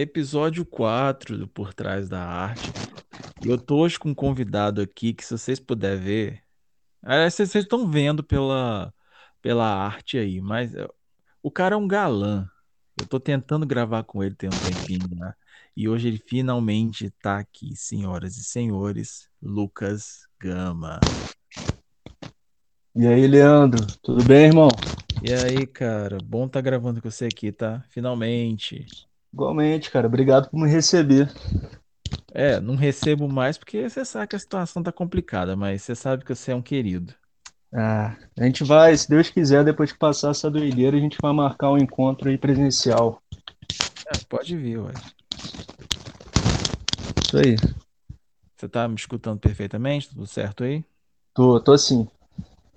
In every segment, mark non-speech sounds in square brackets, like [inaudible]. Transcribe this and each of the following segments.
episódio 4 do Por Trás da Arte. E eu tô hoje com um convidado aqui que, se vocês puderem ver, aliás, vocês vocês estão vendo pela, pela arte aí, mas é, o cara é um galã. Eu tô tentando gravar com ele tem um tempinho, né? E hoje ele finalmente tá aqui, senhoras e senhores, Lucas Gama. E aí, Leandro, tudo bem, irmão? E aí, cara, bom tá gravando com você aqui, tá? Finalmente. Igualmente, cara, obrigado por me receber. É, não recebo mais porque você sabe que a situação tá complicada, mas você sabe que você é um querido. Ah, a gente vai, se Deus quiser, depois que passar essa doideira, a gente vai marcar um encontro aí presencial. É, pode vir, ué. Isso aí. Você tá me escutando perfeitamente? Tudo certo aí? Tô, tô sim.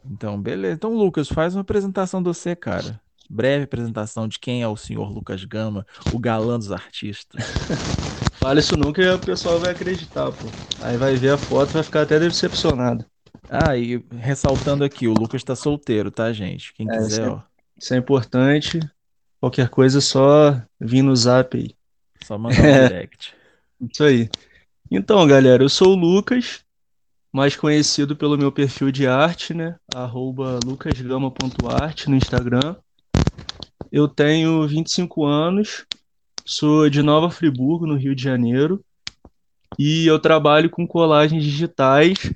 Então, beleza. Então, Lucas, faz uma apresentação de você, cara. Breve apresentação de quem é o senhor Lucas Gama, o galã dos artistas. [laughs] Fala isso nunca e o pessoal vai acreditar, pô. Aí vai ver a foto e vai ficar até decepcionado. Ah, e ressaltando aqui, o Lucas tá solteiro, tá, gente? Quem É, quiser, sim. ó, Isso é importante. Qualquer coisa é só vir no zap aí. só mandar um [laughs] direct. Isso aí. Então, galera, eu sou o Lucas, mais conhecido pelo meu perfil de arte, né? Arroba lucasgama.arte no Instagram. Eu tenho 25 anos, sou de Nova Friburgo, no Rio de Janeiro, e eu trabalho com colagens digitais,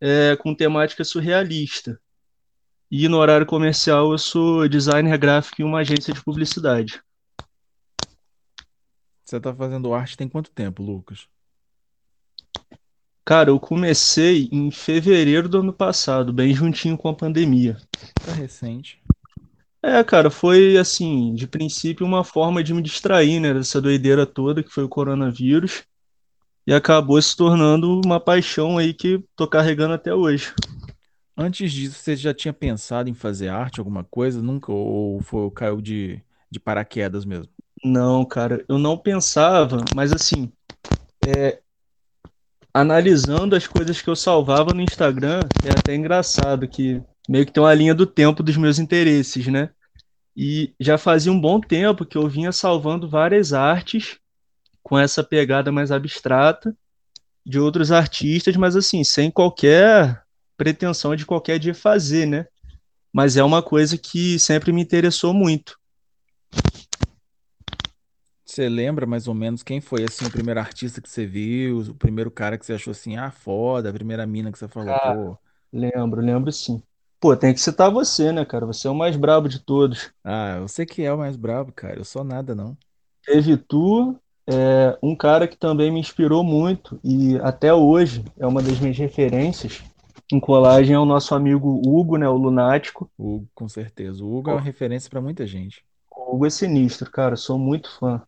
é, com temática surrealista. E no horário comercial eu sou designer gráfico em uma agência de publicidade. Você tá fazendo arte tem quanto tempo, Lucas? Cara, eu comecei em fevereiro do ano passado, bem juntinho com a pandemia. Tá recente. É, cara, foi assim, de princípio, uma forma de me distrair, né, dessa doideira toda que foi o coronavírus, e acabou se tornando uma paixão aí que tô carregando até hoje. Antes disso, você já tinha pensado em fazer arte, alguma coisa? Nunca? Ou foi, caiu de, de paraquedas mesmo? Não, cara, eu não pensava, mas assim, analisando as coisas que eu salvava no Instagram, é até engraçado que meio que tem uma linha do tempo dos meus interesses, né? E já fazia um bom tempo que eu vinha salvando várias artes com essa pegada mais abstrata de outros artistas, mas assim, sem qualquer pretensão de qualquer dia fazer, né? Mas é uma coisa que sempre me interessou muito. Você lembra mais ou menos quem foi assim o primeiro artista que você viu, o primeiro cara que você achou assim, ah, foda, a primeira mina que você falou, pô, lembro, lembro sim. Pô, tem que citar você, né, cara? Você é o mais brabo de todos. ah, você que é o mais brabo, cara, eu sou nada não. Teve tu, é, um cara que também me inspirou muito e até hoje é uma das minhas referências em colagem é o nosso amigo Hugo, né, o Lunático. Hugo, com certeza. O Hugo é uma referência pra muita gente. O Hugo é sinistro, cara, sou muito fã.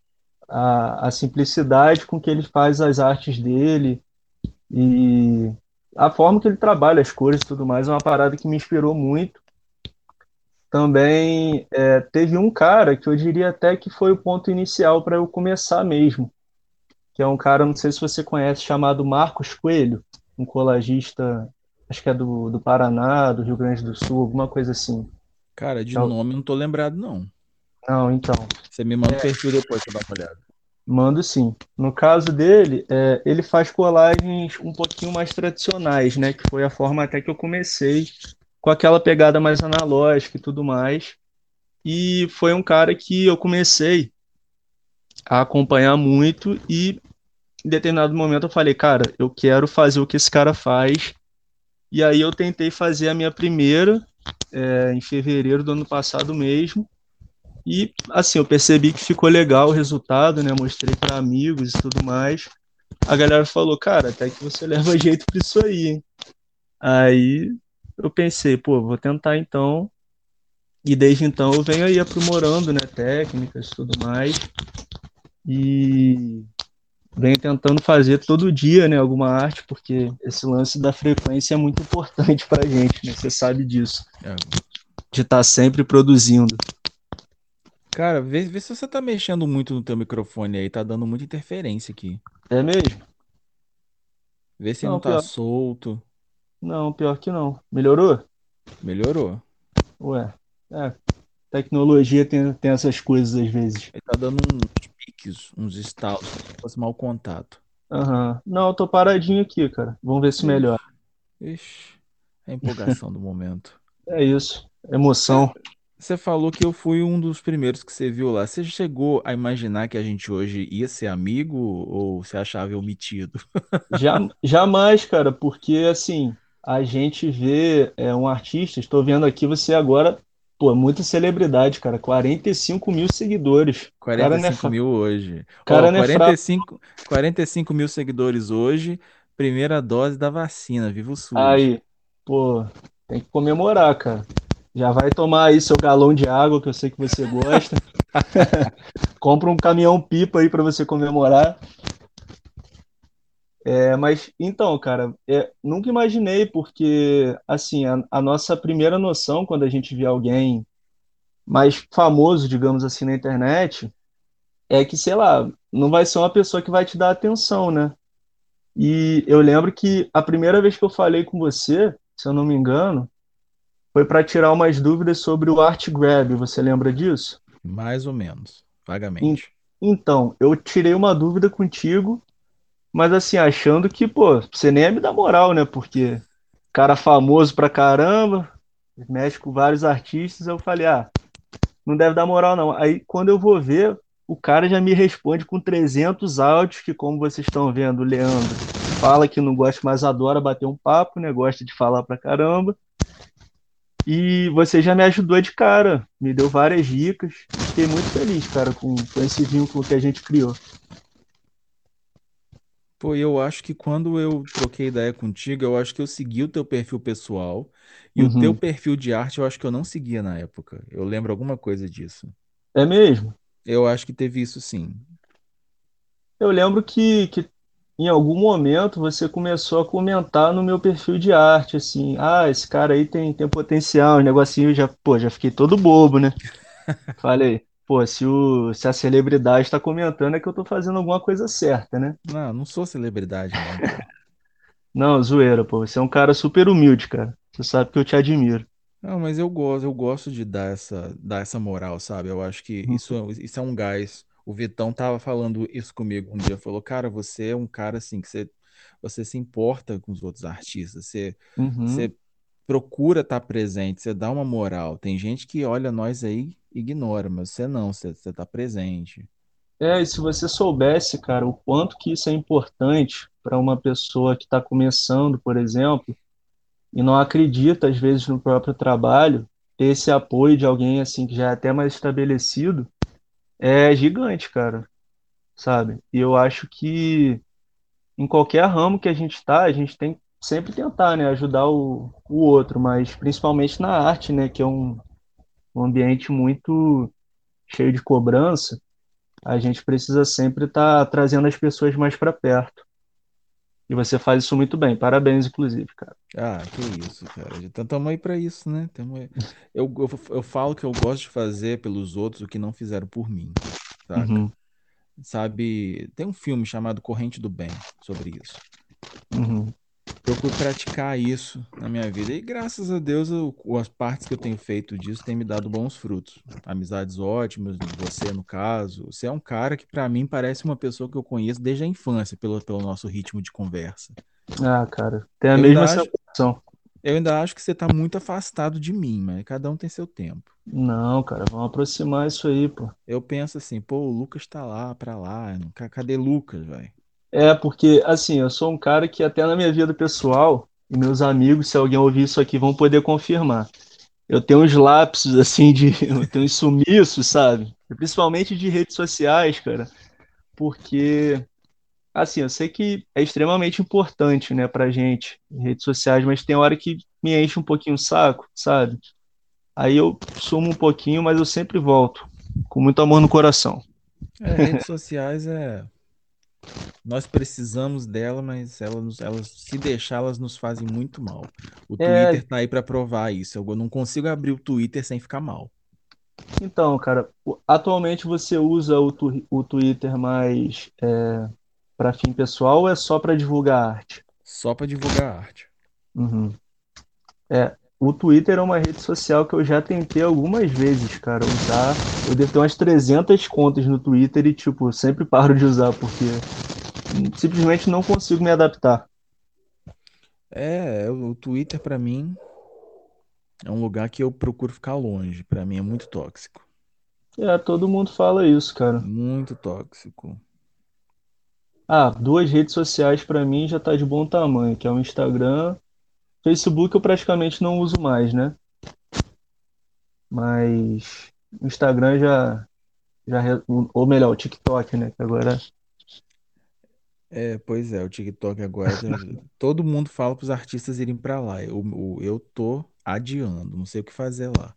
A, a simplicidade com que ele faz as artes dele e a forma que ele trabalha as cores e tudo mais é uma parada que me inspirou muito. Também é, teve um cara que eu diria até que foi o ponto inicial para eu começar mesmo, que é um cara, não sei se você conhece, chamado Marcos Coelho, um colagista, acho que é do, do Paraná, do Rio Grande do Sul, alguma coisa assim. Cara, de Então- nome não tô lembrado, não. Não, então, Você me manda o perfil depois pra dar uma olhada. Mando sim. No caso dele, é, ele faz colagens um pouquinho mais tradicionais, né? Que foi a forma até que eu comecei, com aquela pegada mais analógica e tudo mais. E foi um cara que eu comecei a acompanhar muito e em determinado momento eu falei, cara, eu quero fazer o que esse cara faz. E aí eu tentei fazer a minha primeira, é, em fevereiro do ano passado mesmo. E assim, eu percebi que ficou legal o resultado, né? Mostrei para amigos e tudo mais. A galera falou, cara, até que você [laughs] leva jeito pra isso aí, hein? Aí eu pensei, pô, vou tentar então. E desde então eu venho aí aprimorando, né? Técnicas e tudo mais. E venho tentando fazer todo dia, né? Alguma arte, porque esse lance da frequência é muito [laughs] importante pra gente, né? Você sabe disso. É. De estar sempre produzindo. Cara, vê, vê se você tá mexendo muito no teu microfone aí, tá dando muita interferência aqui. É mesmo? Vê se Não, não tá pior. solto. Não, pior que não. Melhorou? Melhorou. Ué, é. Tecnologia tem, tem essas coisas às vezes. Ele tá dando uns piques, uns estalos, como se fosse mau contato. Aham. Não, eu tô paradinho aqui, cara. Vamos ver se melhora. Ixi, é a empolgação do momento. É isso. Emoção. [laughs] Você falou que eu fui um dos primeiros que você viu lá. Você chegou a imaginar que a gente hoje ia ser amigo ou você achava eu metido? [laughs] Já, jamais, cara, porque assim, a gente vê é, um artista, estou vendo aqui você agora, pô, muita celebridade, cara, 45 mil seguidores. O cara não é 45 mil hoje. o cara Ó, não é fraco. 45, 45 mil seguidores hoje, primeira dose da vacina, viva o SUS. Aí, pô, tem que comemorar, cara. Já vai tomar aí seu galão de água, que eu sei que você gosta. [laughs] Compra um caminhão pipa aí para você comemorar. É, mas então, cara, é, nunca imaginei, porque assim, a, a nossa primeira noção quando a gente vê alguém mais famoso, digamos assim, na internet, é que, sei lá, não vai ser uma pessoa que vai te dar atenção, né? E eu lembro que a primeira vez que eu falei com você, se eu não me engano, foi para tirar umas dúvidas sobre o Art Grab. Você lembra disso? Mais ou menos, En- vagamente. Então, eu tirei uma dúvida contigo, mas assim, achando que, pô, você nem ia me dar moral, né? Porque cara famoso pra caramba, mexe com vários artistas, eu falei, ah, não deve dar moral não. Aí quando eu vou ver, o cara já me responde com 300 áudios, que como vocês estão vendo, o Leandro fala que não gosta, mas adora bater um papo, né? Gosta de falar pra caramba. E você já me ajudou de cara, me deu várias dicas. Fiquei muito feliz, cara, com, com esse vínculo que a gente criou. Pô, eu acho que quando eu troquei ideia contigo, eu acho que eu segui o teu perfil pessoal e o teu Uhum. perfil de arte eu acho que eu não seguia na época. Eu lembro alguma coisa disso. É mesmo? Eu acho que teve isso sim. Eu lembro que, que em algum momento você começou a comentar no meu perfil de arte, assim, ah, esse cara aí tem, tem potencial, um negocinho, já, pô, já fiquei todo bobo, né? [laughs] Falei, pô, se, o, se a celebridade está comentando é que eu tô fazendo alguma coisa certa, né? Não, não sou celebridade não. [laughs] Não, zoeira, pô, você é um cara super humilde, cara. Você sabe que eu te admiro. Não, mas eu gosto, eu gosto de dar essa, dar essa moral, sabe? Eu acho que Uhum. isso, isso é um gás. O Vitão tava falando isso comigo um dia, falou, cara, você é um cara assim que você, você se importa com os outros artistas, você, Uhum. você procura estar presente, você dá uma moral. Tem gente que olha nós aí e ignora, mas você não, você, você tá presente. É, e se você soubesse, cara, o quanto que isso é importante para uma pessoa que está começando, por exemplo, e não acredita às vezes no próprio trabalho, ter esse apoio de alguém assim que já é até mais estabelecido, é gigante, cara, sabe? E eu acho que em qualquer ramo que a gente está, a gente tem que sempre tentar, né, ajudar o, o outro, mas principalmente na arte, né, que é um, um ambiente muito cheio de cobrança a gente precisa sempre estar trazendo as pessoas mais para perto. E você faz isso muito bem. Parabéns, inclusive, cara. Ah, que isso, cara. Então tamo aí pra isso, né? Tamo aí. Eu, eu, eu falo que eu gosto de fazer pelos outros o que não fizeram por mim, saca? Uhum, Sabe, tem um filme chamado Corrente do Bem sobre isso. uhum. Procuro praticar isso na minha vida e graças a Deus eu- as partes que eu tenho feito disso têm me dado bons frutos. Amizades ótimas, você no caso. Você é um cara que pra mim parece uma pessoa que eu conheço desde a infância pelo, pelo nosso ritmo de conversa. Ah, cara, tem a Eu mesma sensação. eu ainda acho que você tá muito afastado de mim, mas cada um tem seu tempo. Não, cara, vamos aproximar isso aí, pô. Eu penso assim, pô, o Lucas tá lá, pra lá. ca- Cadê Lucas, velho? É, porque, assim, eu sou um cara que até na minha vida pessoal, e meus amigos, se alguém ouvir isso aqui, vão poder confirmar. Eu tenho uns lapsos, assim, de. [laughs] Eu tenho uns sumiços, sabe? Principalmente de redes sociais, cara. Porque, assim, eu sei que é extremamente importante, né, pra gente, redes sociais, mas tem hora que me enche um pouquinho o saco, sabe? Aí eu sumo um pouquinho, mas eu sempre volto, com muito amor no coração. É, redes sociais é. Nós precisamos dela, mas elas, nos- elas, se deixar, elas nos fazem muito mal. O É, Twitter tá aí pra provar isso. Eu não consigo abrir o Twitter sem ficar mal. então, cara, atualmente você usa o, tu- o Twitter mais é, para fim pessoal ou é só para divulgar arte? Só pra divulgar arte. Uhum. É, o Twitter é uma rede social que eu já tentei algumas vezes, cara, usar. Eu devo ter umas 300 contas no Twitter e, tipo, sempre paro de usar porque simplesmente não consigo me adaptar. É, o Twitter pra mim é um lugar que eu procuro ficar longe. Pra mim é muito tóxico. É, todo mundo fala isso, cara. Muito tóxico. Ah, duas redes sociais pra mim já tá de bom tamanho, que é o Instagram. Facebook eu praticamente não uso mais, né? Mas o Instagram já, já, ou melhor, o TikTok, né? Que agora É, pois é, o TikTok agora [laughs] todo mundo fala para os artistas irem para lá. Eu, eu, eu tô adiando, não sei o que fazer lá.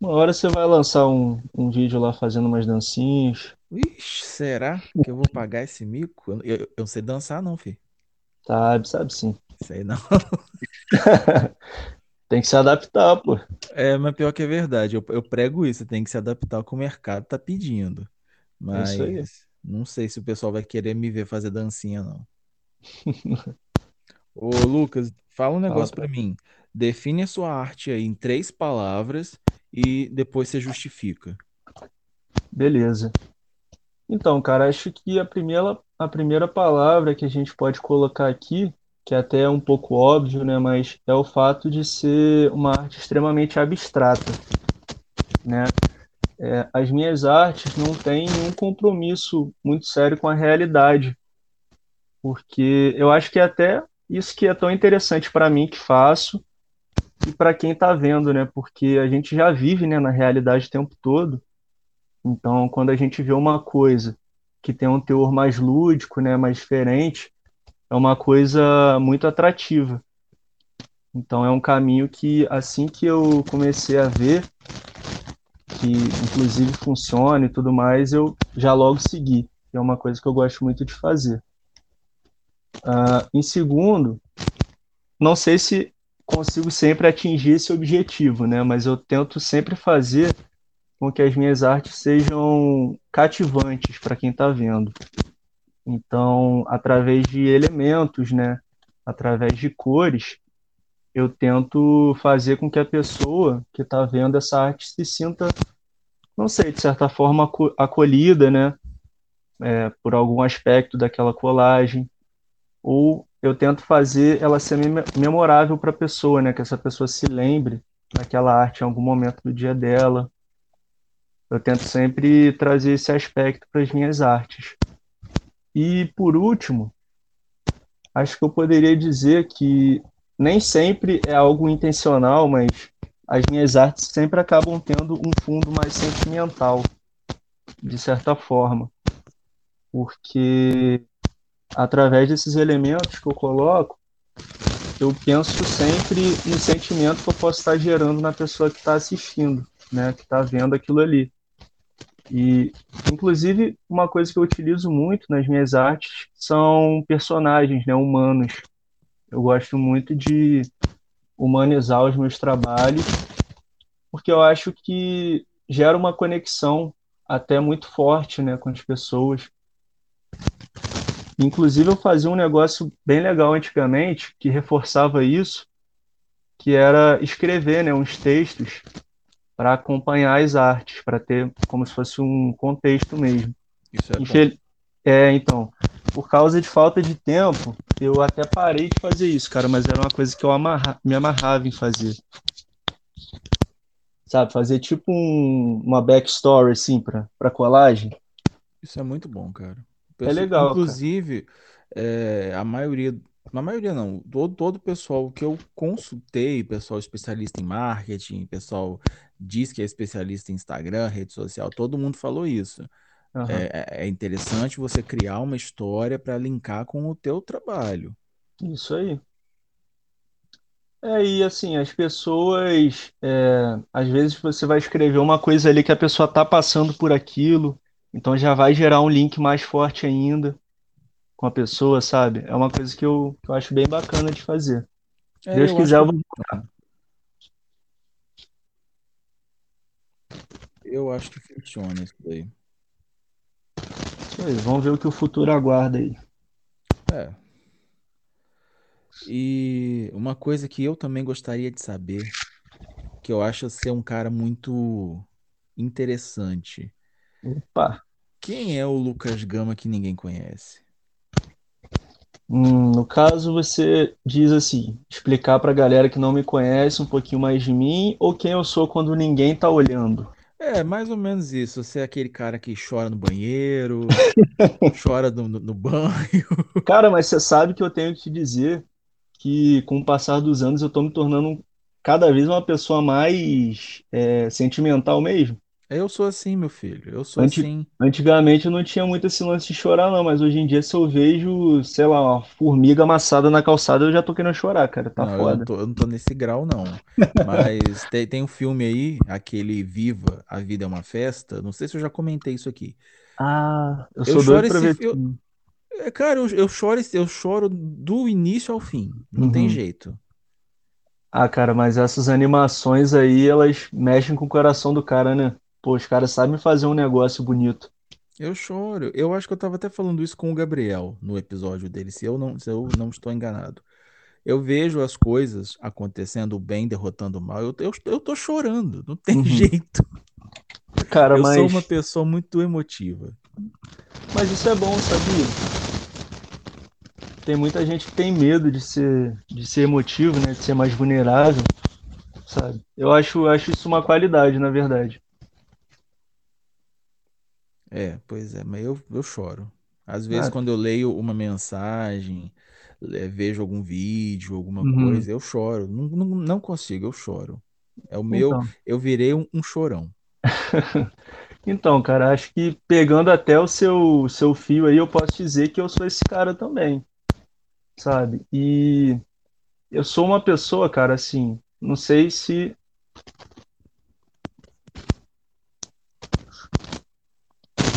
uma hora você vai lançar um, um vídeo lá fazendo umas dancinhas. Ixi, será que eu vou pagar esse mico? Eu, eu, eu não sei dançar, não, filho. Sabe, sabe sim. Sei não. [laughs] Tem que se adaptar, pô. É, mas pior que é verdade. Eu, eu prego isso, tem que se adaptar ao que o mercado tá pedindo. É isso aí. Mas não sei se o pessoal vai querer me ver fazer dancinha, não. [laughs] Ô, Lucas, fala um negócio pra... pra mim. Define a sua arte aí em três palavras e depois você justifica. Beleza. Então, cara, acho que a primeira, a primeira palavra que a gente pode colocar aqui, que até é um pouco óbvio, né? Mas é o fato de ser uma arte extremamente abstrata, né? É, as minhas artes não têm nenhum compromisso muito sério com a realidade, porque eu acho que é até isso que é tão interessante para mim que faço e para quem está vendo, né? Porque a gente já vive, né, na realidade o tempo todo. Então, quando a gente vê uma coisa que tem um teor mais lúdico, né, mais diferente, é uma coisa muito atrativa. Então, é um caminho que assim que eu comecei a ver que inclusive funciona e tudo mais, eu já logo segui. É uma coisa que eu gosto muito de fazer. Uh, em segundo, não sei se consigo sempre atingir esse objetivo, né? Mas eu tento sempre fazer com que as minhas artes sejam cativantes para quem está vendo. Então, através de elementos, né? Através de cores, eu tento fazer com que a pessoa que está vendo essa arte se sinta, não sei, de certa forma acolhida, né? É, por algum aspecto daquela colagem. Ou eu tento fazer ela ser memorável para a pessoa, né? Que essa pessoa se lembre daquela arte em algum momento do dia dela. Eu tento sempre trazer esse aspecto para as minhas artes. E por último, acho que eu poderia dizer que nem sempre é algo intencional, mas as minhas artes sempre acabam tendo um fundo mais sentimental, de certa forma. Porque através desses elementos que eu coloco, eu penso sempre no sentimento que eu posso estar gerando na pessoa que está assistindo, né, que está vendo aquilo ali. E, inclusive, uma coisa que eu utilizo muito nas minhas artes são personagens, né, humanos. Eu gosto muito de humanizar os meus trabalhos, porque eu acho que gera uma conexão até muito forte, né, com as pessoas. Inclusive, eu fazia um negócio bem legal antigamente que reforçava isso, que era escrever, né, uns textos para acompanhar as artes, para ter como se fosse um contexto mesmo. Isso é Infel... bom. É, então, por causa de falta de tempo, eu até parei de fazer isso, cara, mas era uma coisa que eu amarra... me amarrava em fazer. Sabe, fazer tipo um... uma backstory, assim, para colagem. Isso é muito bom, cara. É legal, Inclusive, é, a maioria, a maioria não, todo, todo o pessoal que eu consultei, pessoal especialista em marketing, pessoal diz que é especialista em Instagram, rede social, todo mundo falou isso. Uhum. É, é interessante você criar uma história para linkar com o teu trabalho. Isso aí. É, e assim, as pessoas, é, às vezes você vai escrever uma coisa ali que a pessoa tá passando por aquilo, então já vai gerar um link mais forte ainda com a pessoa, sabe? É uma coisa que eu, que eu acho bem bacana de fazer. Se É, Deus eu quiser, eu acho vou. Eu acho que funciona isso daí. Isso aí, vamos ver o que o futuro aguarda aí. É. E uma coisa que eu também gostaria de saber, que eu acho ser um cara muito interessante. Opa. Quem é o Lucas Gama que ninguém conhece? Hum, no caso, você diz assim, explicar pra galera que não me conhece um pouquinho mais de mim, ou quem eu sou quando ninguém tá olhando. É, mais ou menos isso. Você é aquele cara que chora no banheiro, [laughs] chora no, no- no banho. [laughs] Cara, mas você sabe que eu tenho que te dizer que com o passar dos anos eu tô me tornando cada vez uma pessoa mais é, sentimental mesmo. Eu sou assim, meu filho. Eu sou Anti- assim. Antigamente eu não tinha muito esse lance de chorar, não, mas hoje em dia, se eu vejo, sei lá, uma formiga amassada na calçada, eu já tô querendo chorar, cara. Tá Não, eu não foda. tô, eu não tô nesse grau, não. [laughs] Mas tem, tem um filme aí, aquele Viva, A Vida é uma Festa. Não sei se eu já comentei isso aqui. Ah, eu Eu sou choro doido pra esse ver. filme. Cara, eu, eu choro, esse- eu choro do início ao fim. Não tem Uhum. jeito. Ah, cara, mas essas animações aí, elas mexem com o coração do cara, né? Pô, os caras sabem fazer um negócio bonito. Eu choro. Eu acho que eu tava até falando isso com o Gabriel no episódio dele, se eu não, se eu não estou enganado. Eu vejo as coisas acontecendo, bem derrotando o mal, eu, eu, eu tô chorando, não tem Uhum. jeito. Cara, Eu sou mas, uma pessoa muito emotiva. mas isso é bom, sabia? Tem muita gente que tem medo de ser, de ser emotivo, né? De ser mais vulnerável, sabe? Eu acho, acho isso uma qualidade, na verdade. É, pois é, mas eu, eu choro. Às vezes, Ah, quando eu leio uma mensagem, le- vejo algum vídeo, alguma uhum. coisa, eu choro. Não, não, não consigo, eu choro. É o meu, Então, eu virei um, um chorão. [laughs] então, cara, acho que pegando até o seu, seu fio aí, eu posso dizer que eu sou esse cara também, sabe? E eu sou uma pessoa, cara, assim, não sei se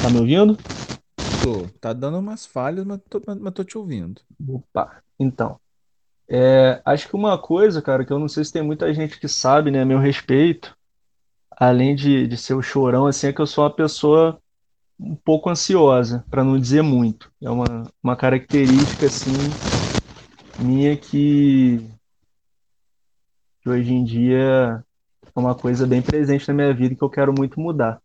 tá me ouvindo? Tô, tá dando umas falhas, mas tô, mas tô te ouvindo. Opa, então. É, acho que uma coisa, cara, que eu não sei se tem muita gente que sabe, né, a meu respeito, além de, de ser o chorão, assim, é que eu sou uma pessoa um pouco ansiosa, para não dizer muito. É uma, uma característica, assim, minha que, que hoje em dia é uma coisa bem presente na minha vida e que eu quero muito mudar.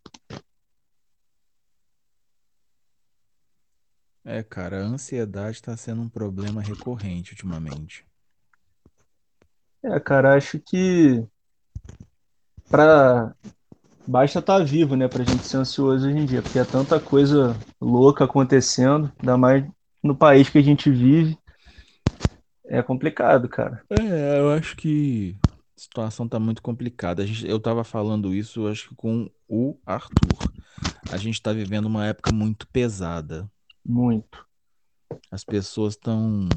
É, cara, a ansiedade tá sendo um problema recorrente ultimamente. É, cara, acho que pra, basta estar vivo, né, pra gente ser ansioso hoje em dia, porque é tanta coisa louca acontecendo, ainda mais no país que a gente vive, é complicado, cara. É, eu acho que a situação tá muito complicada. A gente, eu tava falando isso, acho que com o Arthur. A gente tá vivendo uma época muito pesada. Muito, As pessoas estão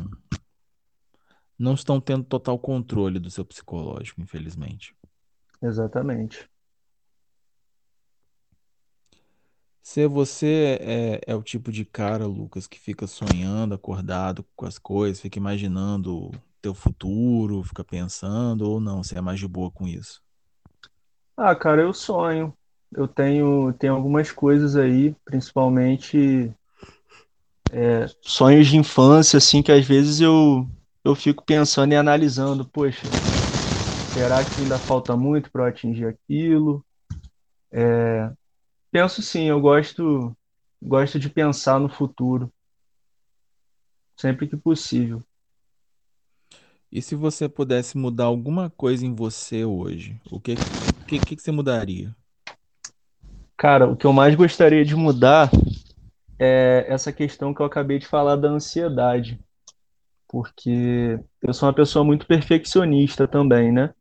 não estão tendo total controle do seu psicológico, infelizmente. exatamente. Se você é, é o tipo de cara, Lucas, que fica sonhando, acordado com as coisas, fica imaginando o teu futuro, fica pensando, ou não, você é mais de boa com isso. Ah, cara, eu sonho. Eu tenho, tenho algumas coisas aí, principalmente sonhos de infância, assim, que às vezes eu, eu fico pensando e analisando, poxa, será que ainda falta muito para eu atingir aquilo? Penso sim, eu gosto, gosto de pensar no futuro, sempre que possível. E se você pudesse mudar alguma coisa em você hoje, o que, o que, que que você mudaria? Cara, o que eu mais gostaria de mudar é essa questão que eu acabei de falar da ansiedade, porque eu sou uma pessoa muito perfeccionista também, né?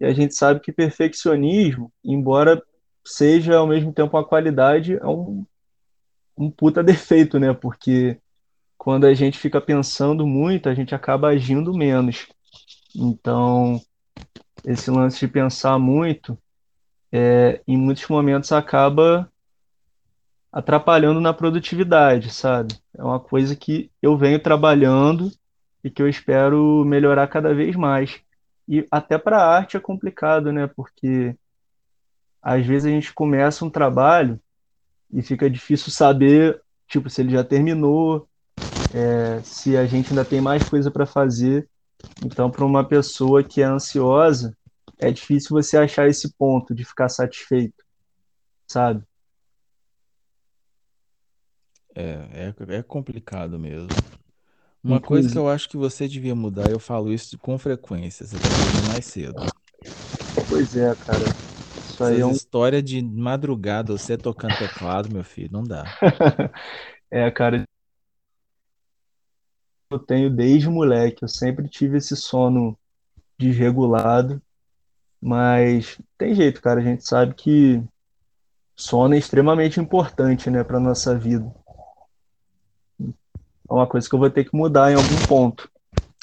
E a gente sabe que perfeccionismo, embora seja ao mesmo tempo uma qualidade, é um, um puta defeito, né? Porque quando a gente fica pensando muito, a gente acaba agindo menos. Então, esse lance de pensar muito, é, em muitos momentos acaba atrapalhando na produtividade, sabe? É uma coisa que eu venho trabalhando e que eu espero melhorar cada vez mais. E até para a arte é complicado, né? Porque às vezes a gente começa um trabalho e fica difícil saber, tipo, se ele já terminou, é, se a gente ainda tem mais coisa para fazer. Então, para uma pessoa que é ansiosa, é difícil você achar esse ponto de ficar satisfeito, sabe? É, é, é complicado mesmo. Uma coisa que eu acho que você devia mudar, eu falo isso com frequência, você tá dormindo mais cedo. Pois é, cara. Isso aí Essas é um... história de madrugada, você tocando teclado, meu filho, não dá. [laughs] é, cara. Eu tenho desde moleque, eu sempre tive esse sono desregulado, mas tem jeito, cara. A gente sabe que sono é extremamente importante, né, para nossa vida. É uma coisa que eu vou ter que mudar em algum ponto.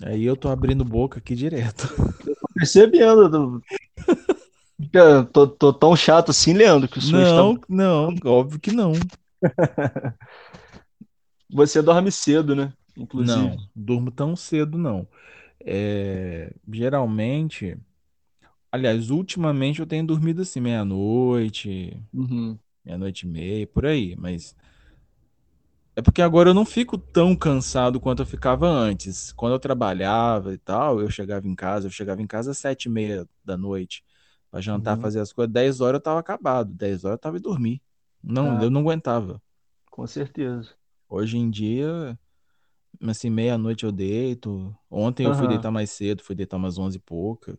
Aí eu tô abrindo boca aqui direto. Eu tô percebendo. Tô, [laughs] tô, tô tão chato assim, Leandro, que o senhor Não, está... não, óbvio que não. [laughs] Você dorme cedo, né? Inclusive. Não, durmo tão cedo, não. É, geralmente, aliás, ultimamente eu tenho dormido assim, meia-noite, uhum. meia-noite e meia, por aí, mas é porque agora eu não fico tão cansado quanto eu ficava antes. Quando eu trabalhava e tal, eu chegava em casa, eu chegava em casa às sete e meia da noite para jantar, uhum. fazer as coisas. Dez horas eu tava acabado, dez horas eu tava em dormir. Não, ah, eu não aguentava. Com certeza. Hoje em dia, assim, meia-noite eu deito. Ontem uhum. eu fui deitar mais cedo, fui deitar umas onze e pouca.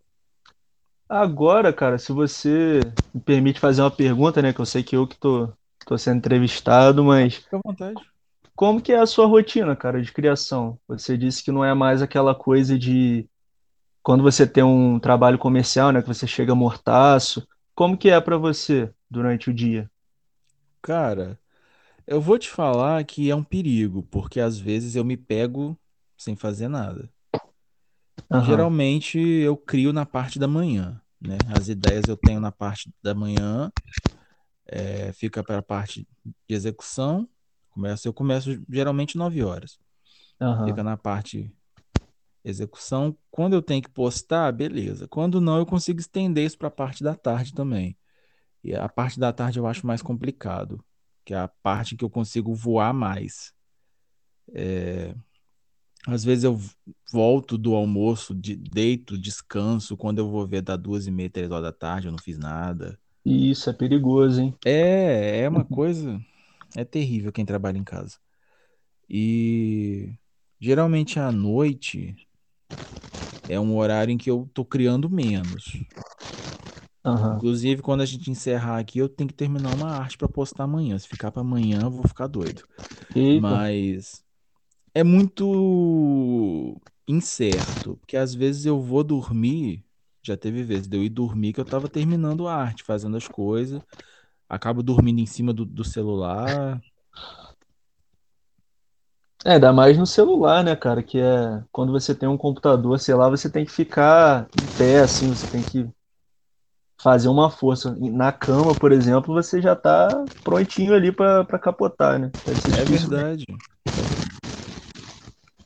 Agora, cara, se você me permite fazer uma pergunta, né? Que eu sei que eu que tô, tô sendo entrevistado, mas. Fica à vontade. Como que é a sua rotina, cara, de criação? Você disse que não é mais aquela coisa de quando você tem um trabalho comercial, né, que você chega mortaço. Como que é para você durante o dia? Cara, eu vou te falar que é um perigo, porque às vezes eu me pego sem fazer nada. Aham. Geralmente eu crio na parte da manhã, né? As ideias eu tenho na parte da manhã, é, fica para a parte de execução Começo, eu começo geralmente 9 horas. Uhum. Fica na parte execução. Quando eu tenho que postar, beleza. Quando não, eu consigo estender isso para a parte da tarde também. E a parte da tarde eu acho mais complicado, que é a parte que eu consigo voar mais. É... Às vezes eu volto do almoço, de, deito, descanso. Quando eu vou ver da duas e meia, três horas da tarde, eu não fiz nada. Isso é perigoso, hein? É, é uma coisa. É terrível quem trabalha em casa. E geralmente à noite é um horário em que eu tô criando menos. Uhum. Inclusive, quando a gente encerrar aqui, eu tenho que terminar uma arte para postar amanhã. Se ficar para amanhã, eu vou ficar doido. Eita. Mas é muito incerto, porque às vezes eu vou dormir, já teve vezes de eu ir dormir que eu tava terminando a arte, fazendo as coisas, acabo dormindo em cima do, do celular. É, ainda mais no celular, né, cara? Que é quando você tem um computador, sei lá, você tem que ficar em pé, assim, você tem que fazer uma força. Na cama, por exemplo, você já tá prontinho ali para capotar, né? É verdade.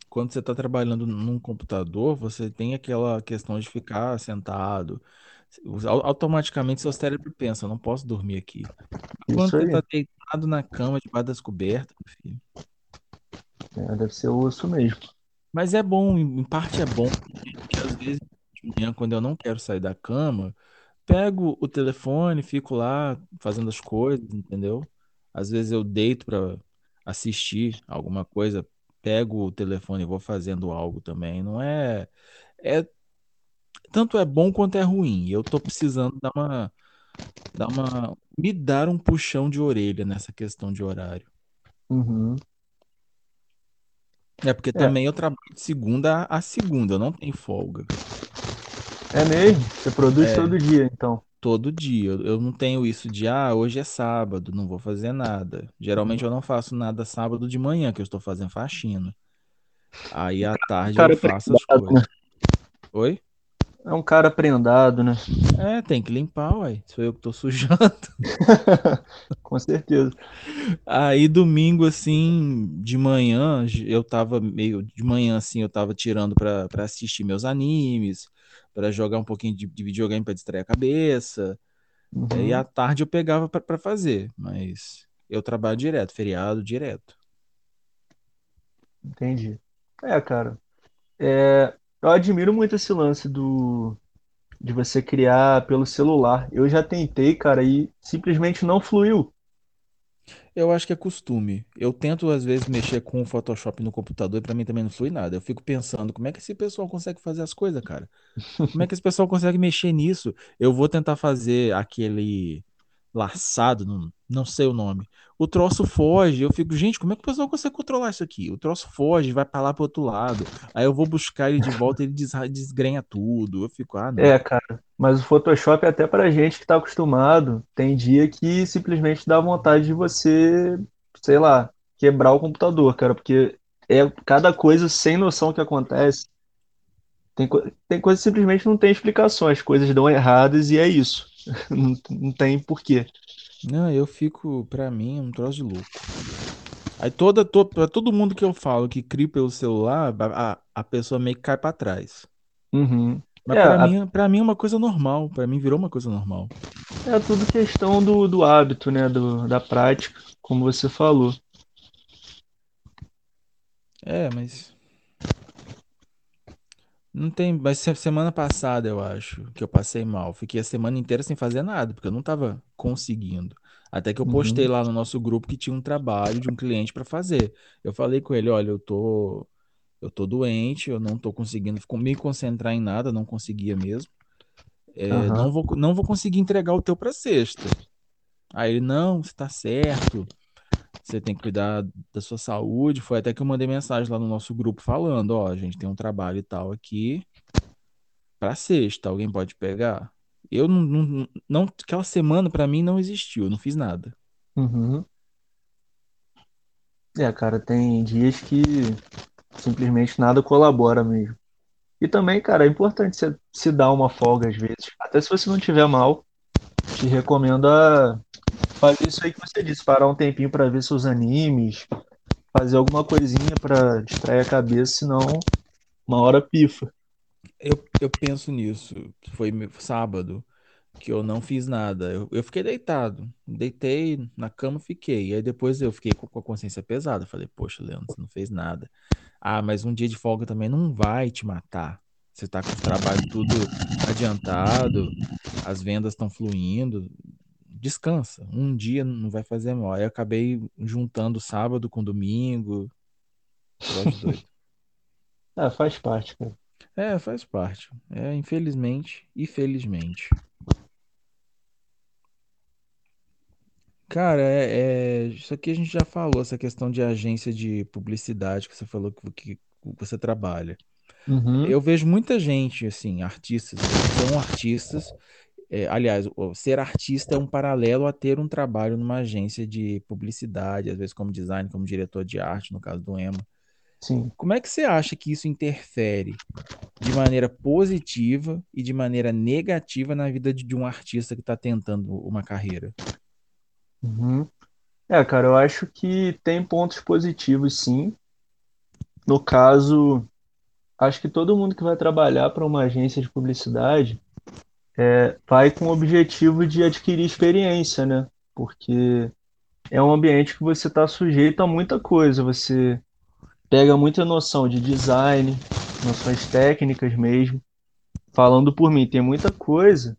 Quando você está trabalhando num computador, você tem aquela questão de ficar sentado, automaticamente seu cérebro pensa, não posso dormir aqui. Quando você tá deitado na cama, debaixo das cobertas, filho. É, deve ser osso mesmo. Mas é bom, em parte é bom, porque às vezes de manhã, quando eu não quero sair da cama, pego o telefone, fico lá fazendo as coisas, entendeu? Às vezes eu deito para assistir alguma coisa, pego o telefone e vou fazendo algo também. Não é. É tanto é bom quanto é ruim. Eu tô precisando dar uma, dar uma, me dar um puxão de orelha nessa questão de horário. Uhum. É porque é. também eu trabalho de segunda a segunda, eu não tenho folga. É mesmo? Você produz é, todo dia, então? Todo dia. Eu não tenho isso de, ah, hoje é sábado, não vou fazer nada. Geralmente eu não faço nada sábado de manhã, que eu estou fazendo faxina. Aí à tarde Cara, eu faço as coisas. Né? Oi? É um cara prendado, né? É, tem que limpar, uai. Sou eu que tô sujando. [laughs] Com certeza. Aí domingo, assim, de manhã, eu tava meio. De manhã, assim, eu tava tirando pra, pra assistir meus animes, para jogar um pouquinho de, de videogame pra distrair a cabeça. Uhum. E à tarde eu pegava pra, pra fazer, mas eu trabalho direto, feriado direto. Entendi. É, cara, é, eu admiro muito esse lance do de você criar pelo celular. Eu já tentei, cara, e simplesmente não fluiu. Eu acho que é costume. Eu tento, às vezes, mexer com o Photoshop no computador e pra mim também não flui nada. Eu fico pensando, como é que esse pessoal consegue fazer as coisas, cara? [laughs] Como é que esse pessoal consegue mexer nisso? Eu vou tentar fazer aquele laçado, não, não sei o nome. O troço foge. Eu fico, gente, como é que o pessoal consegue controlar isso aqui? O troço foge, vai pra lá pro outro lado. Aí eu vou buscar ele de volta ele des- desgrenha tudo. Eu fico, ah, não. É, cara, mas o Photoshop, até pra gente que tá acostumado, tem dia que simplesmente dá vontade de você, sei lá, quebrar o computador, cara, porque é cada coisa sem noção que acontece. Tem, co- tem coisa que simplesmente não tem explicação, as coisas dão erradas e é isso. [laughs] Não, não tem porquê. Não, eu fico, pra mim, é um troço de louco. Aí toda, to, pra todo mundo que eu falo que cria pelo celular, a, a pessoa meio que cai pra trás. Uhum. Mas É, pra a- mim, para mim é uma coisa normal. Pra mim virou uma coisa normal. é tudo questão do, do hábito, né, do, da prática, como você falou. É, mas não tem. Mas se- semana passada eu acho que eu passei mal. Fiquei a semana inteira sem fazer nada, porque eu não tava conseguindo. Até que eu postei Uhum. lá no nosso grupo que tinha um trabalho de um cliente pra fazer. Eu falei com ele, olha, eu tô, eu tô doente, eu não tô conseguindo fico- me concentrar em nada, não conseguia mesmo. É, Aham. não vou, não vou conseguir entregar o teu pra sexta. Aí ele, não, você tá certo. Você tem que cuidar da sua saúde. Foi até que eu mandei mensagem lá no nosso grupo falando, ó, a gente tem um trabalho e tal aqui pra sexta, alguém pode pegar? Eu não, não, não- aquela semana pra mim não existiu, eu não fiz nada. Uhum. É, cara, tem dias que simplesmente nada colabora mesmo. E também, cara, é importante você se dar uma folga às vezes. Até se você não tiver mal, te recomendo a fazer isso aí que você disse, parar um tempinho pra ver seus animes, fazer alguma coisinha pra distrair a cabeça, senão uma hora pifa. Eu, eu penso nisso. Foi sábado que eu não fiz nada. Eu, eu fiquei deitado. Deitei na cama, fiquei. Aí depois eu fiquei com a consciência pesada. Falei, poxa, Leandro, você não fez nada. Ah, mas um dia de folga também não vai te matar. Você tá com o trabalho tudo adiantado, as vendas estão fluindo. Descansa. Um dia não vai fazer mal. Aí eu acabei juntando sábado com domingo. [laughs] Ah, faz parte, cara. É, faz parte. É, infelizmente e felizmente. Cara, é, é- isso aqui a gente já falou, essa questão de agência de publicidade que você falou que, que você trabalha. Uhum, Eu vejo muita gente, assim, artistas, são artistas. É, aliás, ser artista é um paralelo a ter um trabalho numa agência de publicidade, às vezes como design, como diretor de arte, no caso do Emo. sim. Como é que você acha que isso interfere de maneira positiva e de maneira negativa na vida de, de um artista que está tentando uma carreira? Uhum. É, cara, eu acho que tem pontos positivos, sim. No caso, acho que todo mundo que vai trabalhar para uma agência de publicidade vai com o objetivo de adquirir experiência, né? Porque é um ambiente que você está sujeito a muita coisa. Você pega muita noção de design, noções técnicas mesmo. Falando por mim, tem muita coisa,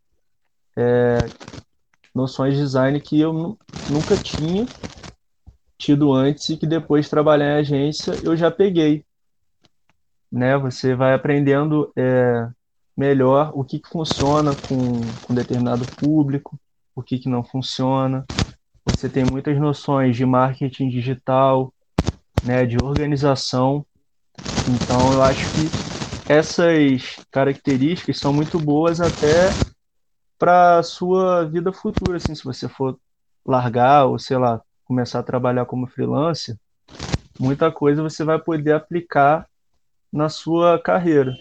noções de design que eu nu- nunca tinha tido antes e que depois de trabalhar em agência eu já peguei, né? Você vai aprendendo é, melhor o que que funciona com, com determinado público, o que que não funciona. Você tem muitas noções de marketing digital, né? De organização. Então eu acho que essas características são muito boas até para sua vida futura, assim, se você for largar ou, sei lá, começar a trabalhar como freelancer, muita coisa você vai poder aplicar na sua carreira.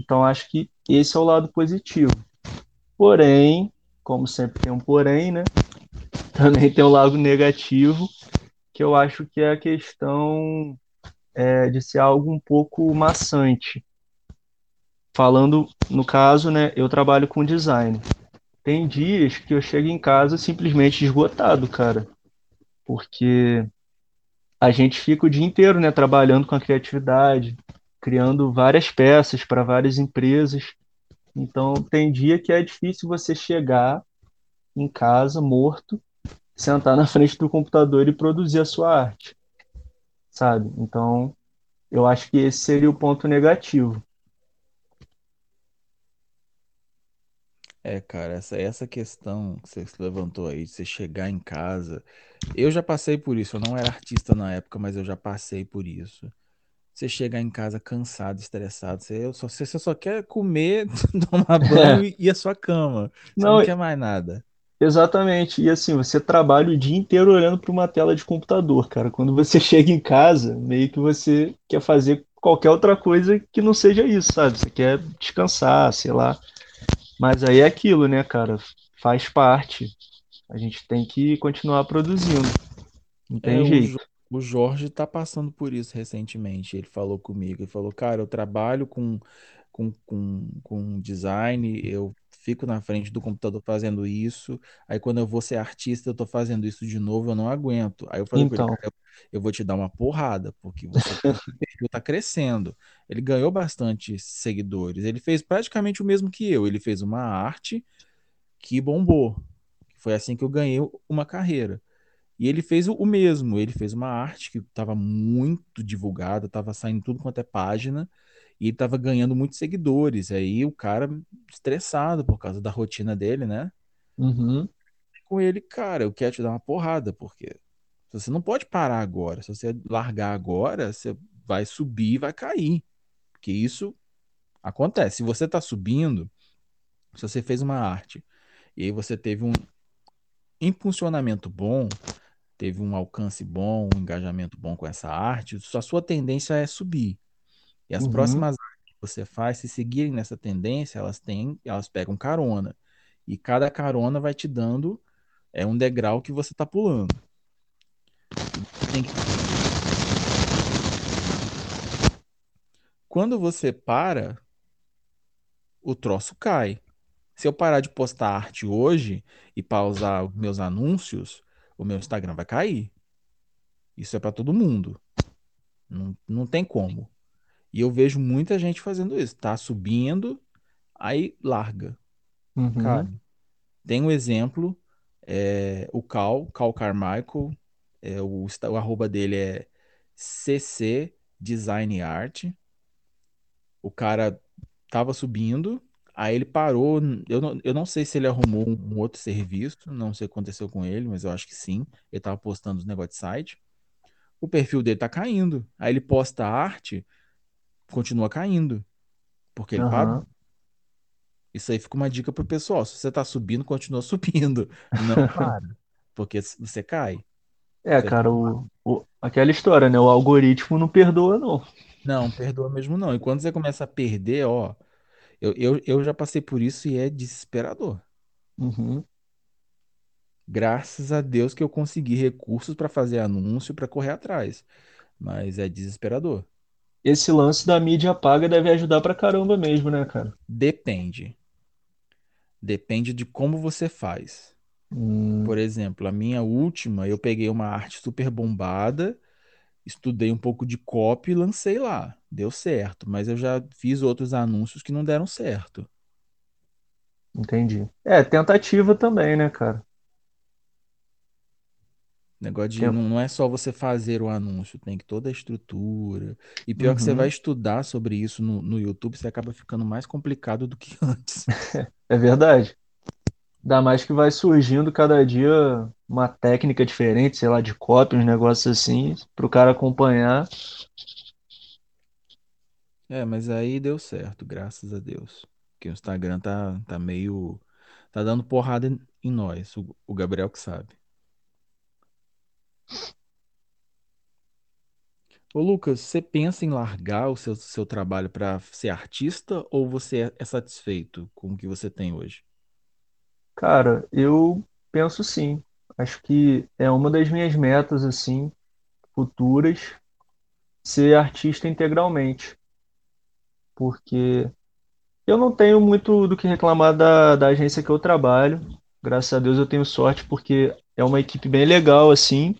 Então, acho que esse é o lado positivo. Porém, como sempre tem um porém, né? [laughs] Também tem o lado negativo, que eu acho que é a questão é, de ser algo um pouco maçante. Falando, no caso, né, eu trabalho com design. Tem dias que eu chego em casa simplesmente esgotado, cara, porque a gente fica o dia inteiro, né, trabalhando com a criatividade, criando várias peças para várias empresas. Então, tem dia que é difícil você chegar em casa morto, sentar na [laughs] frente do computador e produzir a sua arte, sabe? Então, eu acho que esse seria o ponto negativo. É, cara, essa, essa questão que você levantou aí, de você chegar em casa. Eu já passei por isso. Eu não era artista na época, mas eu já passei por isso. Você chegar em casa cansado, estressado, você só, você só quer comer, [laughs] tomar banho e ir à sua cama. Você não Não, quer mais nada. exatamente. E assim, você trabalha o dia inteiro olhando para uma tela de computador, cara. Quando você [laughs] chega em casa, meio que você quer fazer qualquer outra coisa que não seja isso, sabe? Você quer descansar, sei lá. Mas aí é aquilo, né, cara? Faz parte. A gente tem que continuar produzindo. Não É, tem Jo- jeito. O Jorge tá passando por isso recentemente. Ele falou comigo, ele falou, cara, eu trabalho com, com, com, com design, eu fico na frente do computador fazendo isso, aí quando eu vou ser artista, eu tô fazendo isso de novo, eu não aguento. Aí eu falei com ele, Então, cara, eu, vou te dar uma porrada, porque você, perfil tá crescendo. Ele ganhou bastante seguidores, ele fez praticamente o mesmo que eu, ele fez uma arte que bombou. Foi assim que eu ganhei uma carreira. E ele fez o, mesmo, ele fez uma arte que estava muito divulgada, estava saindo tudo quanto é página, e ele estava ganhando muitos seguidores. Aí o cara estressado por causa da rotina dele, né? uhum, Com ele, cara, eu quero te dar uma porrada, porque você não pode parar agora. Se você largar agora, você vai subir e vai cair. Porque isso acontece. Se você está subindo, se você fez uma arte e aí você teve um impulsionamento bom, teve um alcance bom, um engajamento bom com essa arte, a sua tendência é subir. E as uhum, próximas artes que você faz, se seguirem nessa tendência, elas têm, elas pegam carona. E cada carona vai te dando é um degrau que você está pulando. Tem que quando você para, o troço cai. Se eu parar de postar arte hoje e pausar os meus anúncios, o meu Instagram vai cair. Isso é para todo mundo. Não, não tem como. E eu vejo muita gente fazendo isso. Tá subindo, aí larga. Cara, uhum, tem um exemplo, é, o Cal, Cal Carmichael, é, o, o arroba dele é CC Design Art. O cara tava subindo, aí ele parou. Eu não, eu não sei se ele arrumou um, outro serviço, não sei o que aconteceu com ele, mas eu acho que sim. Ele tava postando os negócios de site. O perfil dele tá caindo. Aí ele posta a arte, continua caindo, porque ele parou. aham. Isso aí fica uma dica pro pessoal. Se você tá subindo, continua [laughs] subindo. Não para, porque você cai. É, Você cara, o, o- aquela história, né? O algoritmo não perdoa, não. não, perdoa mesmo não. E quando você começa a perder, ó, eu, eu, eu já passei por isso e é desesperador. Uhum. Graças a Deus que eu consegui recursos para fazer anúncio, para correr atrás. Mas é desesperador. Esse lance da mídia paga deve ajudar pra caramba mesmo, né, cara? Depende. Depende de como você faz. Hum, Por exemplo, a minha última, eu peguei uma arte super bombada, estudei um pouco de copy e lancei lá. Deu certo, mas eu já fiz outros anúncios que não deram certo. entendi. É, tentativa também, né, cara? Negócio de não, é só você fazer o anúncio, tem que toda a estrutura. E pior que você vai Uhum. estudar sobre isso no, no YouTube, você acaba ficando mais complicado do que [laughs] antes. [laughs] É verdade. Ainda mais que vai surgindo cada dia uma técnica diferente, sei lá, de copy, uns negócios assim, pro cara acompanhar. É, mas aí deu certo, graças a Deus. Porque o Instagram tá, tá meio. Tá dando porrada em, em nós, o, o Gabriel que sabe. Ô Lucas, você pensa em largar o seu, seu trabalho para ser artista ou você é é satisfeito com o que você tem hoje? Cara, eu penso sim. Acho que é uma das minhas metas, assim, futuras, ser artista integralmente. Porque eu não tenho muito do que reclamar da, da agência que eu trabalho. Graças a Deus eu tenho sorte porque é uma equipe bem legal, assim.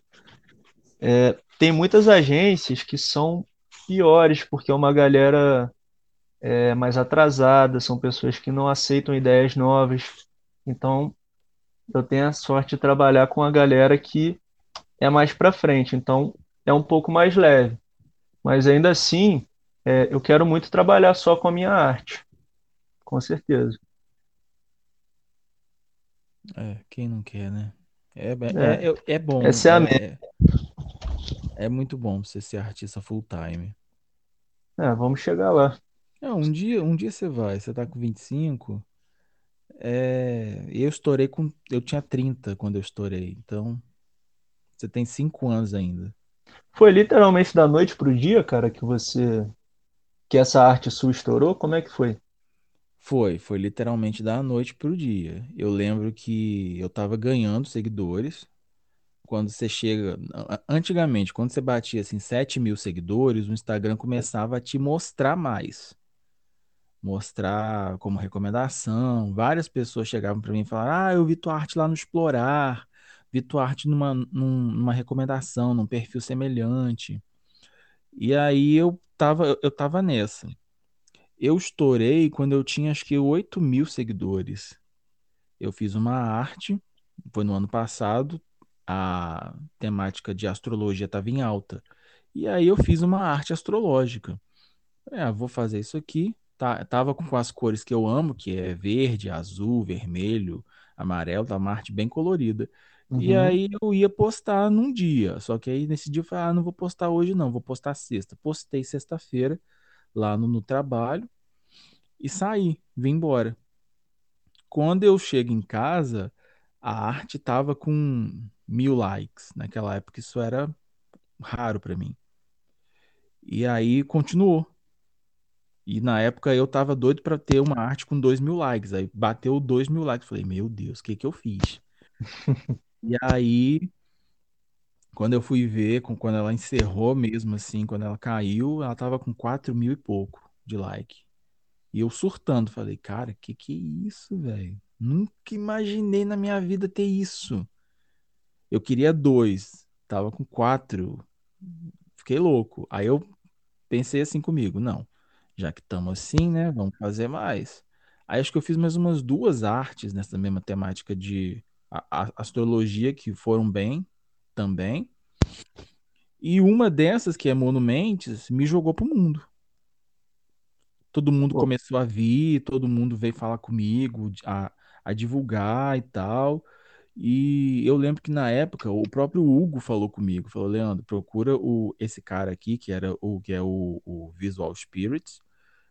tem muitas agências que são piores, porque é uma galera é, mais atrasada, são pessoas que não aceitam ideias novas. Então, eu tenho a sorte de trabalhar com a galera que é mais para frente, então é um pouco mais leve. Mas ainda assim, é, eu quero muito trabalhar só com a minha arte, com certeza. É, quem não quer, né? É, É, é, é, é bom, essa é a meta. é, é, é muito bom você ser artista full time. É, vamos chegar lá. É, um dia, um dia você vai, você tá com 25, é, eu estourei com, eu tinha 30 quando eu estourei, então você tem 5 anos ainda. Foi literalmente da noite pro dia, cara, que você, que essa arte sua estourou? Como é que foi? Foi, foi literalmente da noite pro dia. Eu lembro que eu tava ganhando seguidores. Quando você chega. Antigamente, quando você batia assim 7 mil seguidores, o Instagram começava a te mostrar mais. Mostrar como recomendação. Várias pessoas chegavam pra mim e falaram: Ah, eu vi tua arte lá no Explorar. Vi tua arte numa, num- numa recomendação, num perfil semelhante. E aí eu tava, eu tava nessa. Eu estourei quando eu tinha acho que 8 mil seguidores. Eu fiz uma arte, foi no ano passado, a temática de astrologia estava em alta. E aí eu fiz uma arte astrológica. É, vou fazer isso aqui. Tá, tava com as cores que eu amo, que é verde, azul, vermelho, amarelo, tá uma arte bem colorida. E Uhum. aí eu ia postar num dia. Só que aí nesse dia eu falei, ah, não vou postar hoje não, vou postar sexta. Postei sexta-feira lá no, no trabalho e saí, vim embora. Quando eu chego em casa, a arte tava com mil likes. Naquela época isso era raro pra mim. E aí continuou. E na época eu tava doido pra ter uma arte com dois mil likes. Aí bateu dois mil likes. Falei, meu Deus, o que que eu fiz? [laughs] E aí, quando eu fui ver, com- quando ela encerrou mesmo assim, quando ela caiu, ela tava com quatro mil e pouco de like. E eu surtando, falei, cara, que que é isso, velho? Nunca imaginei na minha vida ter isso. Eu queria dois, tava com quatro, fiquei louco. Aí eu pensei assim comigo, não, já que estamos assim, né, vamos fazer mais. Aí acho que eu fiz mais umas duas artes nessa mesma temática de a- a- astrologia que foram bem também. E uma dessas, que é Monumentes, me jogou pro mundo. todo mundo Pô, começou a vir, todo mundo veio falar comigo, a, a divulgar e tal. E eu lembro que na época o próprio Hugo falou comigo, falou, Leandro, procura o, esse cara aqui, que era o que é o, o Visual Spirits,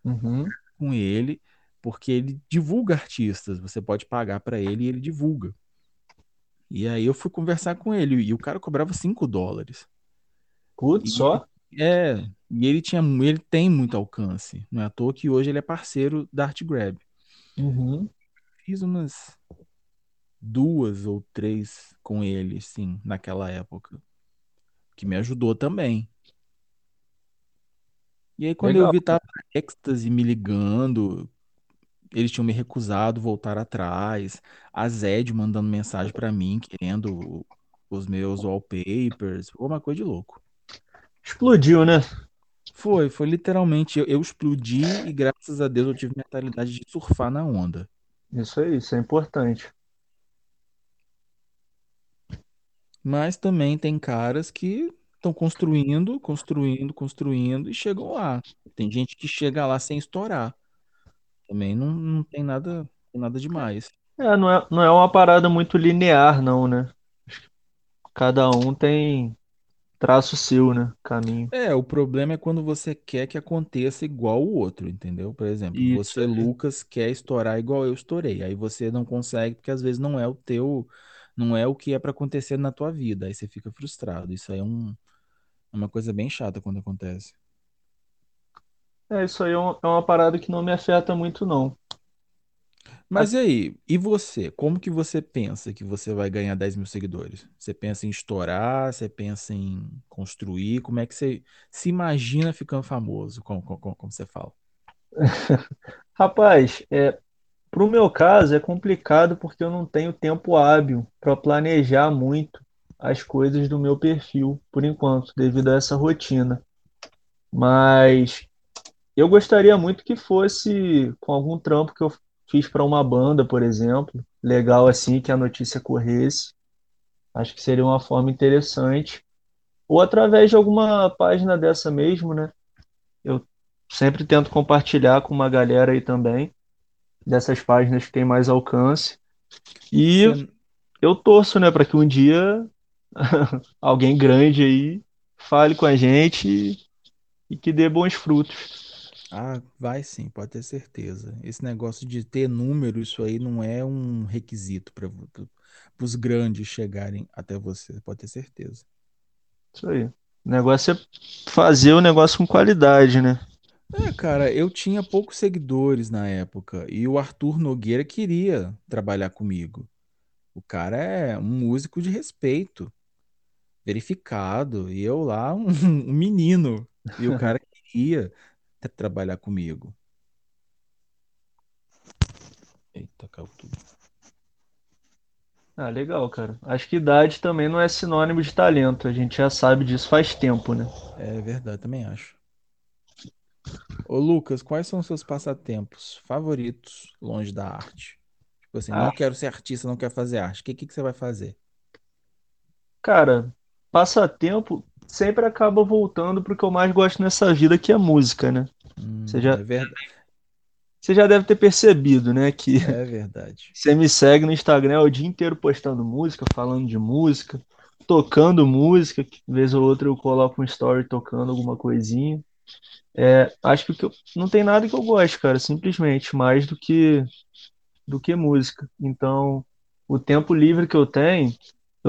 uhum. com ele, porque ele divulga artistas, você pode pagar para ele e ele divulga. E aí eu fui conversar com ele e o cara cobrava 5 dólares. Putz, só? é, e ele tinha, ele tem muito alcance. Não é à toa que hoje ele é parceiro da ArtGrab. Uhum. Fiz umas duas ou três com ele, sim, naquela época, que me ajudou também. E aí, quando eu Legal. vi tava Ecstasy me ligando, eles tinham me recusado voltar atrás, a Zed mandando mensagem pra mim, querendo os meus wallpapers, foi uma coisa de louco. Explodiu, né? Foi, foi literalmente, eu, eu explodi e graças a Deus eu tive mentalidade de surfar na onda. Isso aí, isso é importante. Mas também tem caras que estão construindo, construindo, construindo e chegam lá. Tem gente que chega lá sem estourar. Também não, não tem nada, nada demais. É, não é, não é uma parada muito linear, não, né? Cada um tem traço seu, né? Caminho. É, o problema é quando você quer que aconteça igual o outro, entendeu? Por exemplo, Isso você, aí. Lucas, quer estourar igual eu estourei. Aí você não consegue porque às vezes não é o teu, não é o que é para acontecer na tua vida. Aí você fica frustrado. Isso aí é um, é uma coisa bem chata quando acontece. É, isso aí é uma, é uma parada que não me afeta muito, não. Mas e aí, e você? Como que você pensa que você vai ganhar 10 mil seguidores? Você pensa em estourar? Você pensa em construir? Como é que você se imagina ficando famoso? Como, como, como você fala? [laughs] Rapaz, é, pro meu caso é complicado porque eu não tenho tempo hábil para planejar muito. As coisas do meu perfil, por enquanto, devido a essa rotina. Mas eu gostaria muito que fosse com algum trampo que eu fiz para uma banda, por exemplo, legal assim, que a notícia corresse. Acho que seria uma forma interessante. Ou através de alguma página dessa mesmo, né? Eu sempre tento compartilhar com uma galera aí também, dessas páginas que tem mais alcance. E eu torço, né, para que um dia [laughs] alguém grande aí fale com a gente e, e que dê bons frutos. Ah, vai sim, pode ter certeza. Esse negócio de ter número, isso aí não é um requisito para os grandes chegarem até você, pode ter certeza. Isso aí. O negócio é fazer o negócio com qualidade, né? É, cara, eu tinha poucos seguidores na época e o Arthur Nogueira queria trabalhar comigo. O cara é um músico de respeito, verificado, e eu lá, um, [laughs] um menino, e o cara queria tra- trabalhar comigo. Eita, caiu tudo. Ah, legal, cara. Acho que idade também não é sinônimo de talento. A gente já sabe disso faz tempo, né? É verdade, também acho. Ô Lucas, quais são os seus passatempos favoritos longe da arte? Tipo assim, não Ah, quero ser artista, não quero fazer arte. O que, que, que você vai fazer? cara, passatempo sempre acaba voltando pro que eu mais gosto nessa vida, que é música, né? Você Hum, já, é verdade. você já deve ter percebido, né? Que É verdade. [laughs] você me segue no Instagram é o dia inteiro postando música, falando de música, tocando música, que vez ou outra eu coloco um story tocando alguma coisinha. É, acho que, eu- não tem nada que eu goste, cara, simplesmente, mais do que do que música. Então, o tempo livre que eu tenho,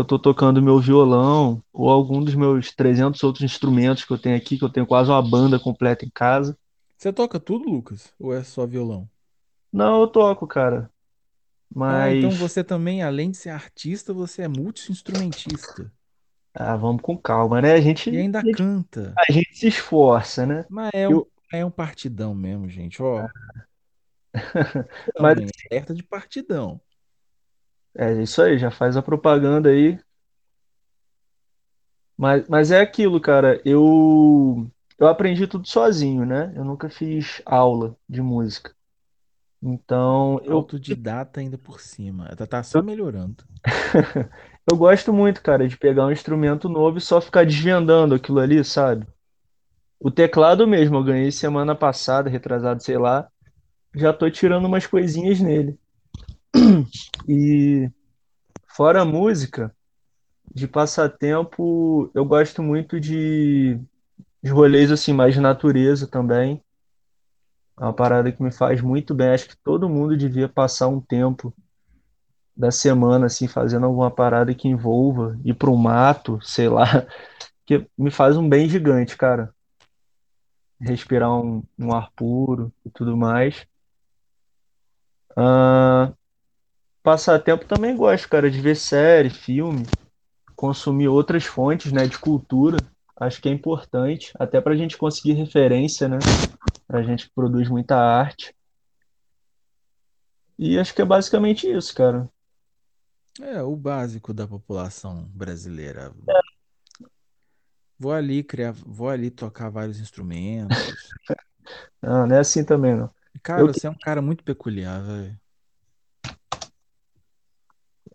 eu tô tocando meu violão ou algum dos meus 300 outros instrumentos que eu tenho aqui, que eu tenho quase uma banda completa em casa. Você toca tudo, Lucas? Ou é só violão? Não, eu toco, cara, Ah, então mas você também, além de ser artista, você é multi-instrumentista. ah, vamos com calma, né? A gente, E ainda a gente, canta. a gente se esforça, né? Mas é um, Eu, é um partidão mesmo, gente. Ó, [laughs] mas hein? Alerta de partidão. É isso aí, já faz a propaganda aí. Mas, mas é aquilo, cara. Eu eu aprendi tudo sozinho, né? Eu nunca fiz aula de música. Então, eu, Autodidata ainda por cima. Tá, tá só melhorando. [laughs] eu gosto muito, cara, de pegar um instrumento novo e só ficar desvendando aquilo ali, sabe? O teclado mesmo, eu ganhei semana passada, retrasado, sei lá. Já tô tirando umas coisinhas nele. E fora música, de passatempo, eu gosto muito de, de rolês assim, mais de natureza também. É uma parada que me faz muito bem. Acho que todo mundo devia passar um tempo da semana assim fazendo alguma parada que envolva ir pro mato, sei lá, [laughs] que me faz um bem gigante, cara. Respirar um, um ar puro e tudo mais. Ah, passatempo também gosto, cara, de ver série, filme, consumir outras fontes, né, de cultura. Acho que é importante, até pra gente conseguir referência, né? Pra gente que produz muita arte. E acho que é basicamente isso, cara. É o básico da população brasileira. Vou ali criar, vou ali tocar vários instrumentos. [laughs] Ah, não é assim também, não. Eu Cara, você é um cara muito peculiar, velho.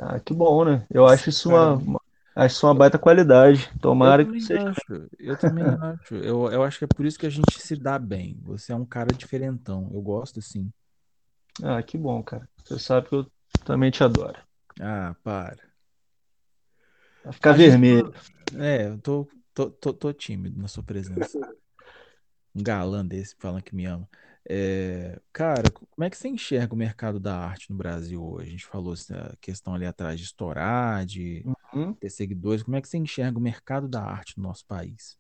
Ah, que bom, né? Eu acho isso uma, uma- acho isso uma baita qualidade. Tomara que seja. acho, eu também [laughs] acho. Eu, eu acho que é por isso que a gente se dá bem. Você é um cara diferentão. Eu gosto sim. Ah, que bom, cara. Você sabe que eu também te adoro. Ah, para. Vai ficar A vermelho. É, eu tô, tô, tô, tô tímido na sua presença. Um galã desse falando que me ama. É, cara, como é que você enxerga o mercado da arte no Brasil hoje? A gente falou essa questão ali atrás de estourar, de Uhum. ter seguidores. Como é que você enxerga o mercado da arte no nosso país?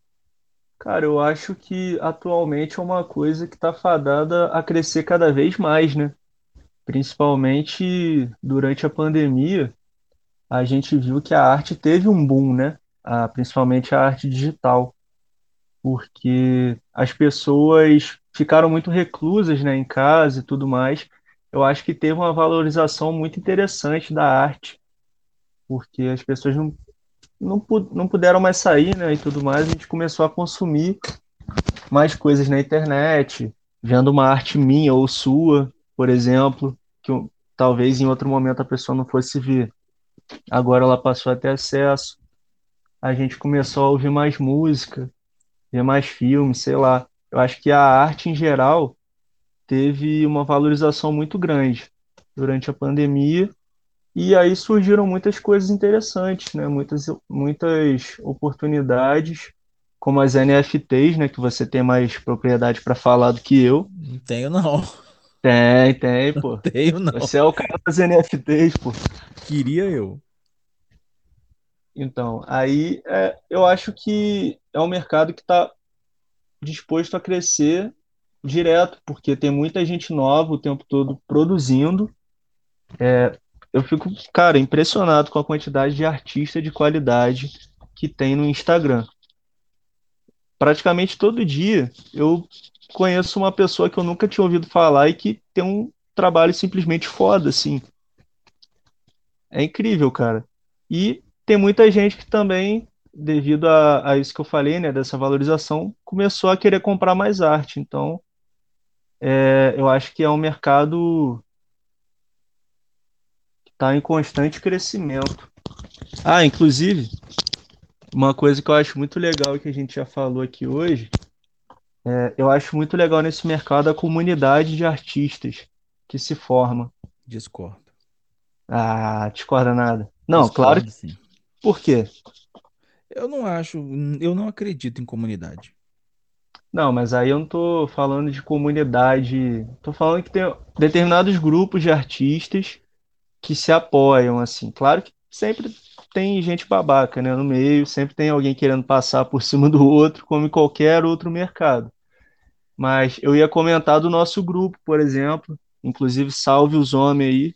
Cara, eu acho que atualmente é uma coisa que está fadada a crescer cada vez mais, né? Principalmente durante a pandemia, a gente viu que a arte teve um boom, né? Ah, principalmente a arte digital. porque as pessoas ficaram muito reclusas, né, em casa e tudo mais. Eu acho que teve uma valorização muito interessante da arte, porque as pessoas não, não, não puderam mais sair, né, e tudo mais, a gente começou a consumir mais coisas na internet, vendo uma arte minha ou sua, por exemplo, que eu, talvez em outro momento a pessoa não fosse ver. Agora ela passou a ter acesso. A gente começou a ouvir mais música, ver mais filmes, sei lá. Eu acho que a arte em geral teve uma valorização muito grande durante a pandemia e aí surgiram muitas coisas interessantes, né? Muitas, muitas oportunidades, como as NFTs, né? Que você tem mais propriedade para falar do que eu. Não tenho, não. Tem, tem, pô. Não tenho, não. Você é o cara das NFTs, pô. Queria eu. Então, aí é, eu acho que é um mercado que está disposto a crescer direto, porque tem muita gente nova o tempo todo produzindo. É, eu fico, cara, impressionado com a quantidade de artista de qualidade que tem no Instagram. Praticamente todo dia eu conheço uma pessoa que eu nunca tinha ouvido falar e que tem um trabalho simplesmente foda, assim. É incrível, cara. E tem muita gente que também, devido a, a isso que eu falei, né, dessa valorização, começou a querer comprar mais arte. Então, é, eu acho que é um mercado que está em constante crescimento. Ah, inclusive, uma coisa que eu acho muito legal que a gente já falou aqui hoje, é, eu acho muito legal nesse mercado a comunidade de artistas que se forma. Discordo. Ah, discorda nada. Não, claro Discordo, que sim. Por quê? Eu não acho, eu não acredito em comunidade. Não, mas aí eu não tô falando de comunidade. Tô falando que tem determinados grupos de artistas que se apoiam, assim. Claro que sempre tem gente babaca, né, no meio, sempre tem alguém querendo passar por [laughs] cima do outro, como em qualquer outro mercado. Mas eu ia comentar do nosso grupo, por exemplo. Inclusive, salve os homens aí.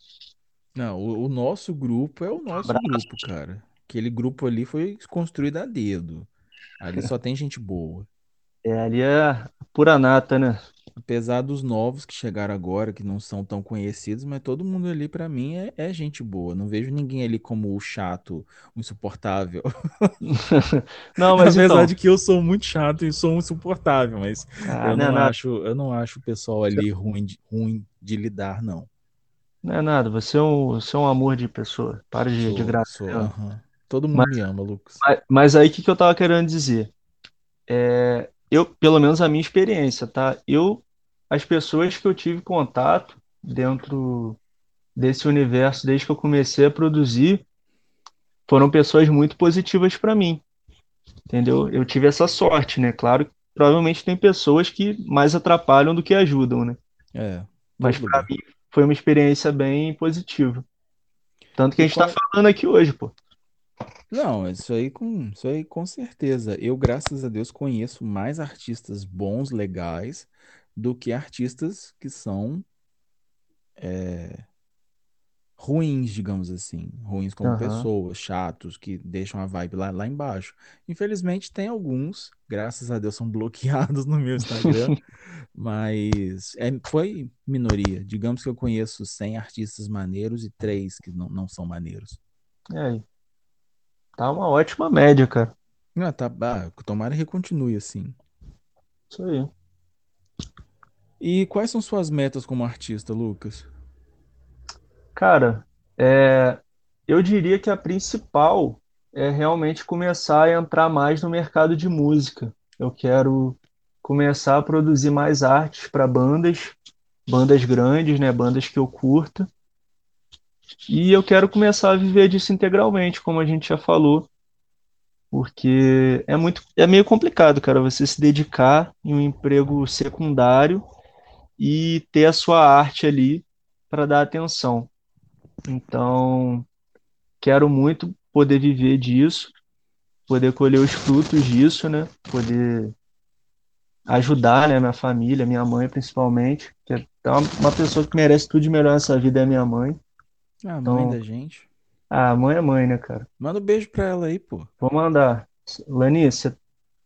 Não, o, o nosso grupo é o nosso Abraço. grupo, cara. Aquele grupo ali foi construído a dedo. Ali só tem gente boa. É, ali é pura nata, né? Apesar dos novos que chegaram agora, que não são tão conhecidos, mas todo mundo ali, pra mim, é, é gente boa. Não vejo ninguém ali como o chato, o insuportável. [laughs] Não, mas [laughs] Apesar então. de que eu sou muito chato e sou um insuportável, mas Ah, eu não é não acho, eu não acho o pessoal ali ruim de, ruim de lidar, não. Não é nada. Você é um, você é um amor de pessoa. Para de, de Sou, graça. sou, né? Todo mundo Mas, me ama, Lucas. mas, mas aí o que, que eu tava querendo dizer? É, eu, pelo menos a minha experiência, tá? Eu, as pessoas que eu tive contato dentro desse universo desde que eu comecei a produzir foram pessoas muito positivas para mim, entendeu? Eu tive essa sorte, né? Claro, que provavelmente tem pessoas que mais atrapalham do que ajudam, né? É, Mas para mim foi uma experiência bem positiva. Tanto que a gente tá qual, falando aqui hoje, pô. Não, isso aí com, isso aí com certeza. Eu, graças a Deus, conheço mais artistas bons, legais, do que artistas que são é, ruins, digamos assim. Ruins como Aham. pessoas, chatos, que deixam a vibe lá, lá embaixo. Infelizmente, tem alguns, graças a Deus, são [laughs] bloqueados no meu Instagram, [laughs] mas é, foi minoria. Digamos que eu conheço 100 artistas maneiros e três que não, não são maneiros. Aí? Tá uma ótima média, cara. Ah, tá, ah, tomara que continue assim. Isso aí. E quais são suas metas como artista, Lucas? Cara, é, eu diria que a principal é realmente começar a entrar mais no mercado de música. Eu quero começar a produzir mais artes para bandas, bandas grandes, né, bandas que eu curta, e eu quero começar a viver disso integralmente, como a gente já falou, porque é muito, é meio complicado, cara, você se dedicar em um emprego secundário e ter a sua arte ali para dar atenção. Então, quero muito poder viver disso, poder colher os frutos disso, né? Poder ajudar, né, minha família, minha mãe principalmente, que é uma pessoa que merece tudo de melhor nessa vida é minha mãe. Ah, mãe Então, da gente. ah, mãe é mãe, né, cara? Manda um beijo pra ela aí, pô. Vou mandar. Lani, você-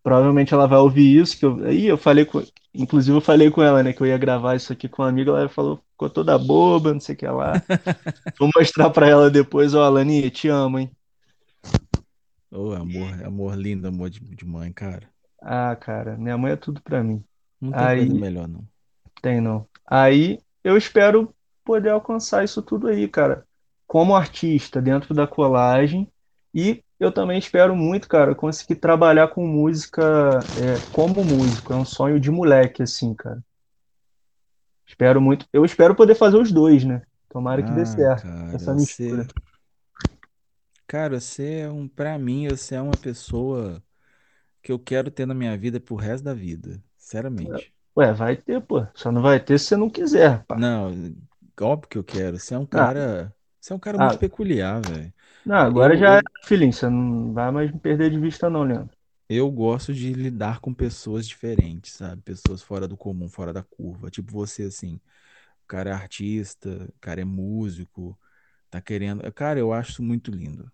provavelmente ela vai ouvir isso, que eu, aí eu falei com, inclusive eu falei com ela, né, que eu ia gravar isso aqui com uma amiga, ela falou, ficou toda boba, não sei o que lá. [laughs] Vou mostrar pra ela depois, ó, Lani, te amo, hein? Ô, amor, amor lindo, amor de, de mãe, cara. Ah, cara, minha mãe é tudo pra mim. Não tem coisa Aí, melhor, não. tem não. Aí, eu espero poder alcançar isso tudo aí, cara, como artista dentro da colagem. E eu também espero muito, cara, conseguir trabalhar com música, é, como músico. É um sonho de moleque, assim, cara. Espero muito. Eu espero poder fazer os dois, né? Tomara que dê Ah, certo, essa cara, mistura. você. Cara, você é um. Pra mim, você é uma pessoa que eu quero ter na minha vida pro resto da vida. Sinceramente. Ué, vai ter, pô. Só não vai ter se você não quiser, pá. Não, óbvio que eu quero. Você é um Ah, cara. Você é um cara muito ah, peculiar, velho. não, agora Eu, já é, filhinho. Você não vai mais me perder de vista, não, Leandro. eu gosto de lidar com pessoas diferentes, sabe? Pessoas fora do comum, fora da curva. Tipo você, assim. O cara é artista, o cara é músico, tá querendo. Cara, eu acho isso muito lindo.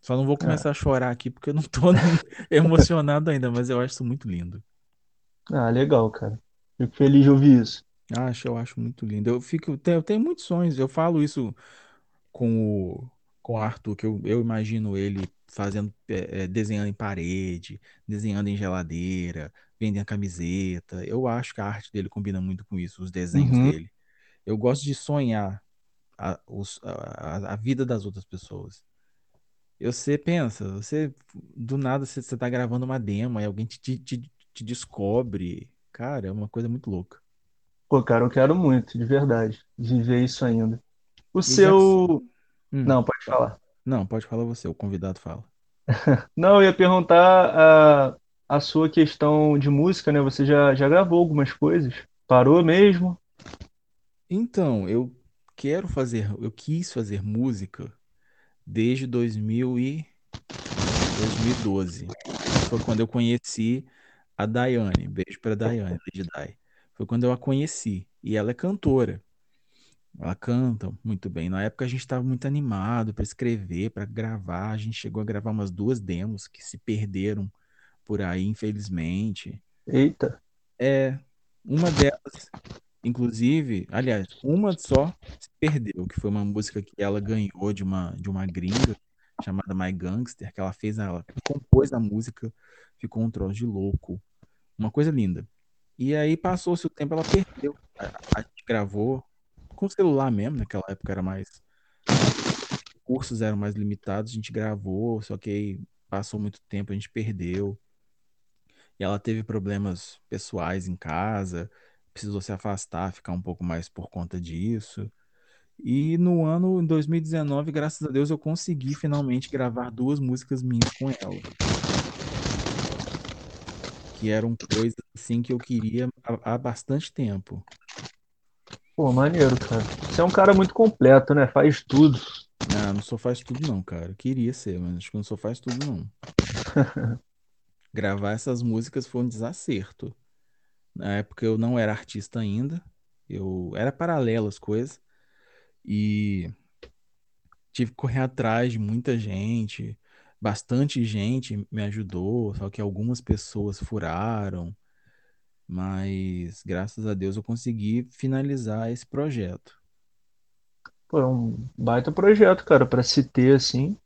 Só não vou Ah, começar a chorar aqui porque eu não tô [laughs] emocionado ainda, mas eu acho isso muito lindo. ah, legal, cara. Fico feliz de ouvir isso. Acho, eu acho muito lindo. Eu fico, eu tenho, eu tenho muitos sonhos. Eu falo isso com o, com o Arthur, que eu, eu imagino ele fazendo, é, é, desenhando em parede, desenhando em geladeira, vendendo camiseta. Eu acho que a arte dele combina muito com isso, os desenhos Uhum. dele. Eu gosto de sonhar a, os- a, a vida das outras pessoas. Eu, Você pensa, você do nada você, você tá gravando uma demo e alguém te, te, te, te descobre. Cara, é uma coisa muito louca. Pô, cara, eu quero muito, de verdade, viver isso ainda. O E já seu. Hum, Não, pode fa- falar. não, pode falar você, o convidado fala. [laughs] Não, eu ia perguntar a, a sua questão de música, né? Você já, já gravou algumas coisas? Parou mesmo? Então, eu quero fazer, eu quis fazer música desde 2000 e 2012, que foi quando eu conheci a Daiane. Beijo pra Daiane, Lady Dai. Foi quando eu a conheci. E ela é cantora. Ela canta muito bem. Na época a gente estava muito animado para escrever, para gravar. A gente chegou a gravar umas duas demos que se perderam por aí, infelizmente. Eita, É, uma delas, inclusive, aliás, uma só se perdeu, que foi uma música que ela ganhou de uma de uma gringa chamada My Gangster, que ela fez, ela compôs a música, ficou um troço de louco, uma coisa linda. E aí passou-se o tempo, ela perdeu. A, gente gravou com celular mesmo, naquela época era mais, os recursos eram mais limitados, a gente gravou, só que aí passou muito tempo, a gente perdeu. E ela teve problemas pessoais em casa, precisou se afastar, ficar um pouco mais por conta disso. E no ano, em 2019, graças a Deus, eu consegui finalmente gravar duas músicas minhas com ela, que eram coisas assim que eu queria há, há bastante tempo. pô, maneiro, cara. Você é um cara muito completo, né? Faz tudo. Ah, não sou faz tudo não, cara. Eu queria ser, mas acho que não sou faz tudo não. [laughs] Gravar essas músicas foi um desacerto. Na época eu não era artista ainda, eu era paralelo às coisas e tive que correr atrás de muita gente, bastante gente me ajudou, só que algumas pessoas furaram, mas graças a Deus eu consegui finalizar esse projeto. Pô, é um baita projeto, cara, pra se ter assim.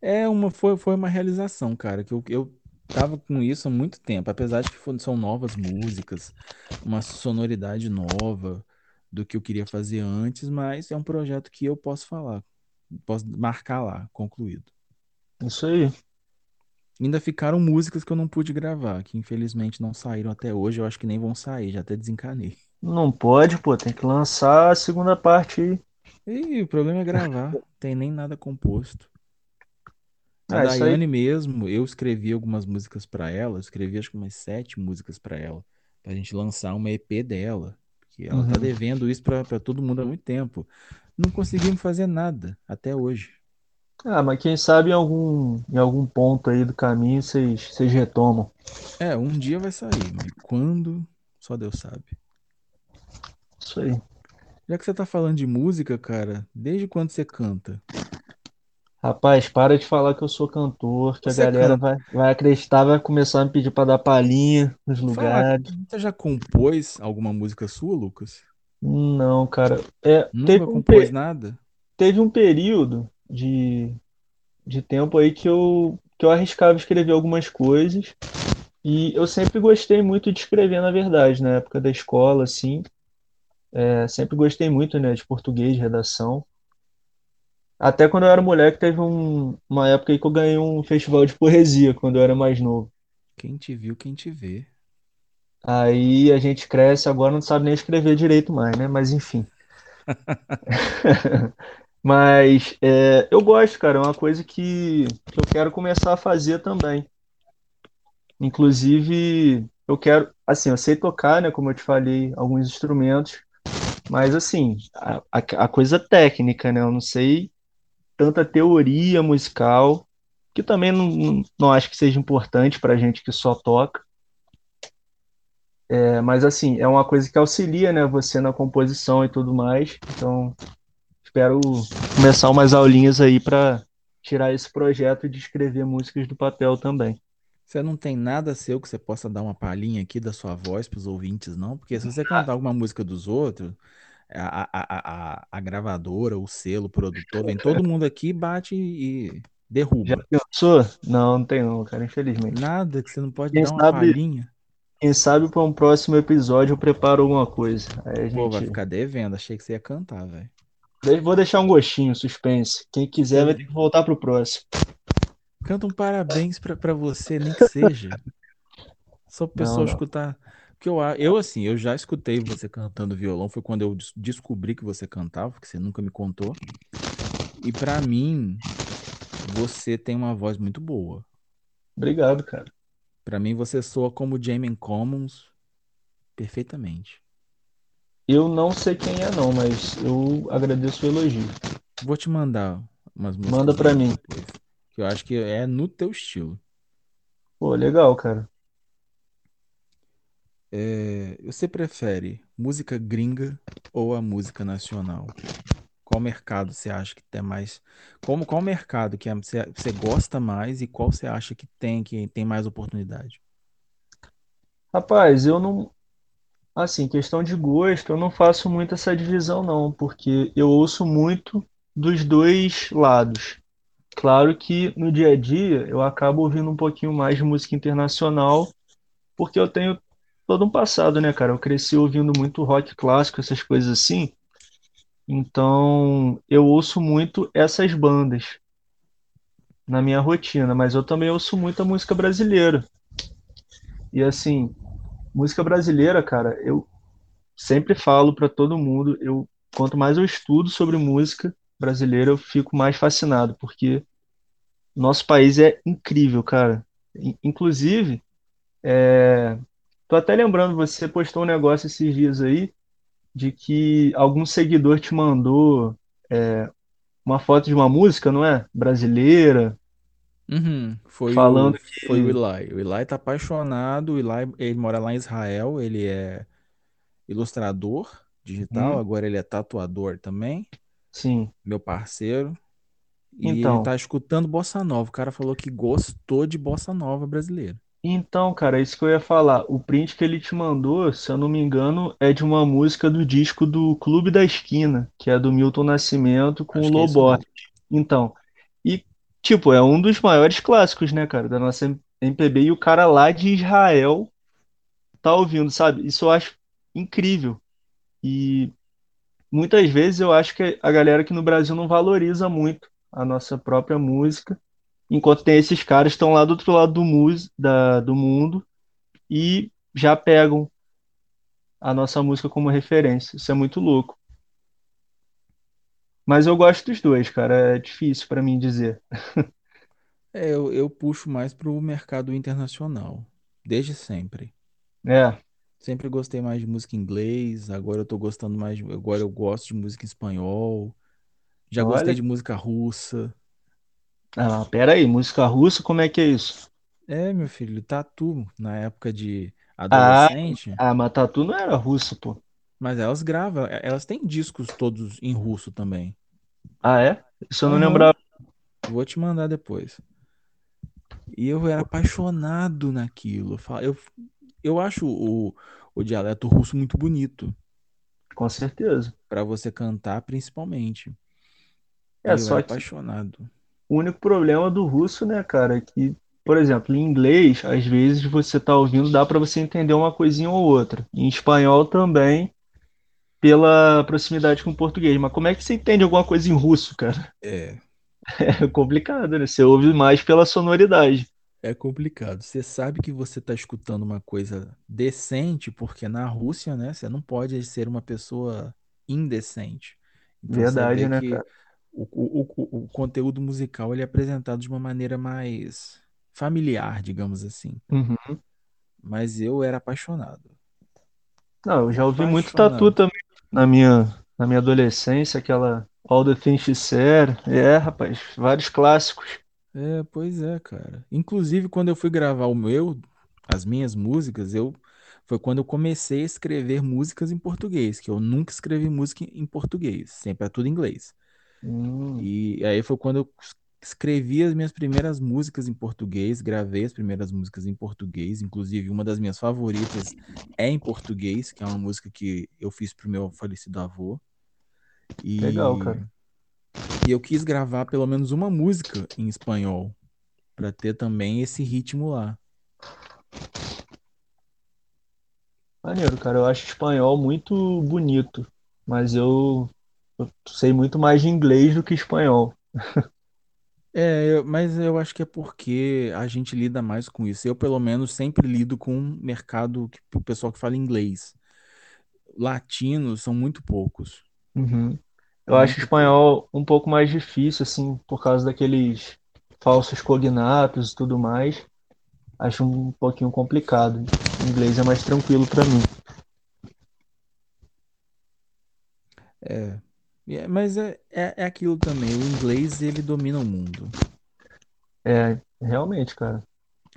É uma foi, foi uma realização, cara, que eu, eu tava com isso há muito tempo, apesar de que foram- são novas músicas, uma sonoridade nova do que eu queria fazer antes, mas é um projeto que eu posso falar, posso marcar lá, concluído. Isso aí. Ainda ficaram músicas que eu não pude gravar, que infelizmente não saíram até hoje, eu acho que nem vão sair, já até desencanei. Não pode, pô, tem que lançar a segunda parte aí. E o problema é gravar, não [laughs] tem nem nada composto. A Ah, isso aí. Daiane mesmo, eu escrevi algumas músicas pra ela, eu escrevi acho que umas sete músicas pra ela, pra gente lançar uma EP dela, porque ela tá Uhum. devendo isso pra pra todo mundo há muito tempo. Não conseguimos fazer nada até hoje. Ah, mas quem sabe em algum, em algum ponto aí do caminho vocês retomam. É, um dia vai sair, mas quando, só Deus sabe. Isso aí. Já que você tá falando de música, cara, desde quando você canta? Rapaz, para de falar que eu sou cantor, que a Você galera canta. vai, vai acreditar, vai começar a me pedir pra dar palhinha nos Fala, lugares. você já compôs alguma música sua, Lucas? Não, cara. É, teve Nunca um, compôs pe- nada? teve um período de de tempo aí que eu, que eu arriscava escrever algumas coisas. E eu sempre gostei muito de escrever, na verdade, na época da escola, assim. É, sempre gostei muito, né, de português, redação. Até quando eu era moleque, teve um- uma época aí que eu ganhei um festival de poesia, quando eu era mais novo. Quem te viu, quem te vê. Aí a gente cresce, agora não sabe nem escrever direito mais, né? Mas enfim. [laughs] Mas é, eu gosto, cara, é uma coisa que, que eu quero começar a fazer também. Inclusive, eu quero, assim, eu sei tocar, né, como eu te falei, alguns instrumentos, mas assim, a, a, coisa técnica, né? Eu não sei tanta teoria musical, que também não, não, acho que seja importante pra gente que só toca. É, mas assim, é uma coisa que auxilia, né, você na composição e tudo mais. Então, espero começar umas aulinhas aí para tirar esse projeto de escrever músicas do papel também. Você não tem nada seu que você possa dar uma palhinha aqui da sua voz para os ouvintes, não? Porque se você cantar alguma música dos outros, a, a, a, a, gravadora, o selo, o produtor, vem todo mundo aqui, bate e Já derruba. pensou? Não, não tem não, cara, infelizmente. Nada que você não pode Quem dar uma sabe, palhinha. quem sabe para um próximo episódio eu preparo alguma coisa. Aí a Pô, vai gente. ficar devendo. Achei que você ia cantar, velho. Vou deixar um gostinho, suspense. Quem quiser vai ter que voltar pro próximo. Canta um parabéns pra, pra você, nem que seja. Só pro Não, pessoal não. escutar. Porque eu, eu, assim, eu já escutei você cantando violão. Foi quando eu des- descobri que você cantava, que você nunca me contou. E pra mim, você tem uma voz muito boa. Obrigado, cara. Pra mim, você soa como Jamie Commons perfeitamente. Eu não sei quem é não, mas eu agradeço o elogio. Vou te mandar umas músicas Manda pra mim. depois. Que eu acho que é no teu estilo. Pô, legal, cara. É, você prefere música gringa ou a música nacional? Qual mercado você acha que tem mais? Como, qual mercado que é- você, você gosta mais e qual você acha que tem que tem mais oportunidade? Rapaz, eu não, assim, questão de gosto, eu não faço muito essa divisão não, porque eu ouço muito dos dois lados. Claro que no dia a dia eu acabo ouvindo um pouquinho mais de música internacional, porque eu tenho todo um passado, né, cara? Eu cresci ouvindo muito rock clássico, essas coisas assim. Então, eu ouço muito essas bandas na minha rotina, mas eu também ouço muita música brasileira. E assim, música brasileira, cara, eu sempre falo pra todo mundo, eu quanto mais eu estudo sobre música brasileira, eu fico mais fascinado, porque nosso país é incrível, cara. In- Inclusive, é, tô até lembrando, você postou um negócio esses dias aí de que algum seguidor te mandou uma foto de uma música, não é? Brasileira, Uhum, foi o, falando foi o que Eli. O Eli tá apaixonado. O Eli, ele mora lá em Israel. Ele é ilustrador digital. Hum, Agora ele é tatuador também. sim. Meu parceiro. E ele Então, tá escutando bossa nova. O cara falou que gostou de bossa nova brasileira. então, cara, é isso que eu ia falar. O print que ele te mandou, se eu não me engano, é de uma música do disco do Clube da Esquina, que é do Milton Nascimento com o Acho que é isso Loborte. mesmo. Então, tipo, é um dos maiores clássicos, né, cara, da nossa MPB e o cara lá de Israel tá ouvindo, sabe? Isso eu acho incrível. E muitas vezes eu acho que a galera aqui no Brasil não valoriza muito a nossa própria música, enquanto tem esses caras que estão lá do outro lado do, mus da, do mundo e já pegam a nossa música como referência. Isso é muito louco. Mas eu gosto dos dois, cara. É difícil pra mim dizer. É, eu, eu puxo mais pro mercado internacional. Desde sempre. É, Sempre gostei mais de música em inglês. Agora eu tô gostando mais. de- Agora eu gosto de música em espanhol. Já gostei olha. de música russa. Ah, pera aí, música russa, como é que é isso? É, meu filho, tatu na época de Ah, adolescente. a Matatu não era russa, pô. Mas elas gravam, e- elas têm discos todos em russo também. Ah, é? Isso eu não Aham, lembrava. vou te mandar depois. E eu era apaixonado naquilo. Eu, eu, acho o, o dialeto russo muito bonito, Com certeza. pra você cantar principalmente. É, eu era só que apaixonado. o único problema do russo, né, cara, é que, por exemplo, em inglês, às vezes você tá ouvindo, dá para você entender uma coisinha ou outra. Em espanhol também, pela proximidade com o português. Mas como é que você entende alguma coisa em russo, cara? É, [laughs] É complicado, né? Você ouve mais pela sonoridade. é complicado. Você sabe que você está escutando uma coisa decente, porque na Rússia, né, você não pode ser uma pessoa indecente. Então Verdade, né, cara? o, o, o, o conteúdo musical ele é apresentado de uma maneira mais familiar, digamos assim. Uhum. Mas eu era apaixonado. Não, eu já ouvi muito tatu Apaixonado. também na minha, na minha adolescência, aquela All the Things She Said. É, rapaz, vários clássicos. É, pois é, cara. Inclusive, quando eu fui gravar o meu, as minhas músicas, eu foi quando eu comecei a escrever músicas em português, que eu nunca escrevi música em português, sempre é tudo em inglês. Hum, E aí foi quando eu escrevi as minhas primeiras músicas em português, gravei as primeiras músicas em português, inclusive uma das minhas favoritas é em português, que é uma música que eu fiz pro meu falecido avô. legal, E, cara. e eu quis gravar pelo menos uma música em espanhol, para ter também esse ritmo lá. Maneiro, cara. Eu acho espanhol muito bonito, mas eu, eu sei muito mais de inglês do que espanhol. [laughs] É, eu- mas eu acho que é porque a gente lida mais com isso. Eu, pelo menos, sempre lido com um mercado que o pessoal que fala inglês. Latinos são muito poucos, Uhum. Eu acho muito pouco. espanhol um pouco mais difícil, assim, por causa daqueles falsos cognatos e tudo mais. Acho um pouquinho complicado. O inglês é mais tranquilo pra mim. É, é- mas é, é, é aquilo também. O inglês ele domina o mundo. É, realmente, cara.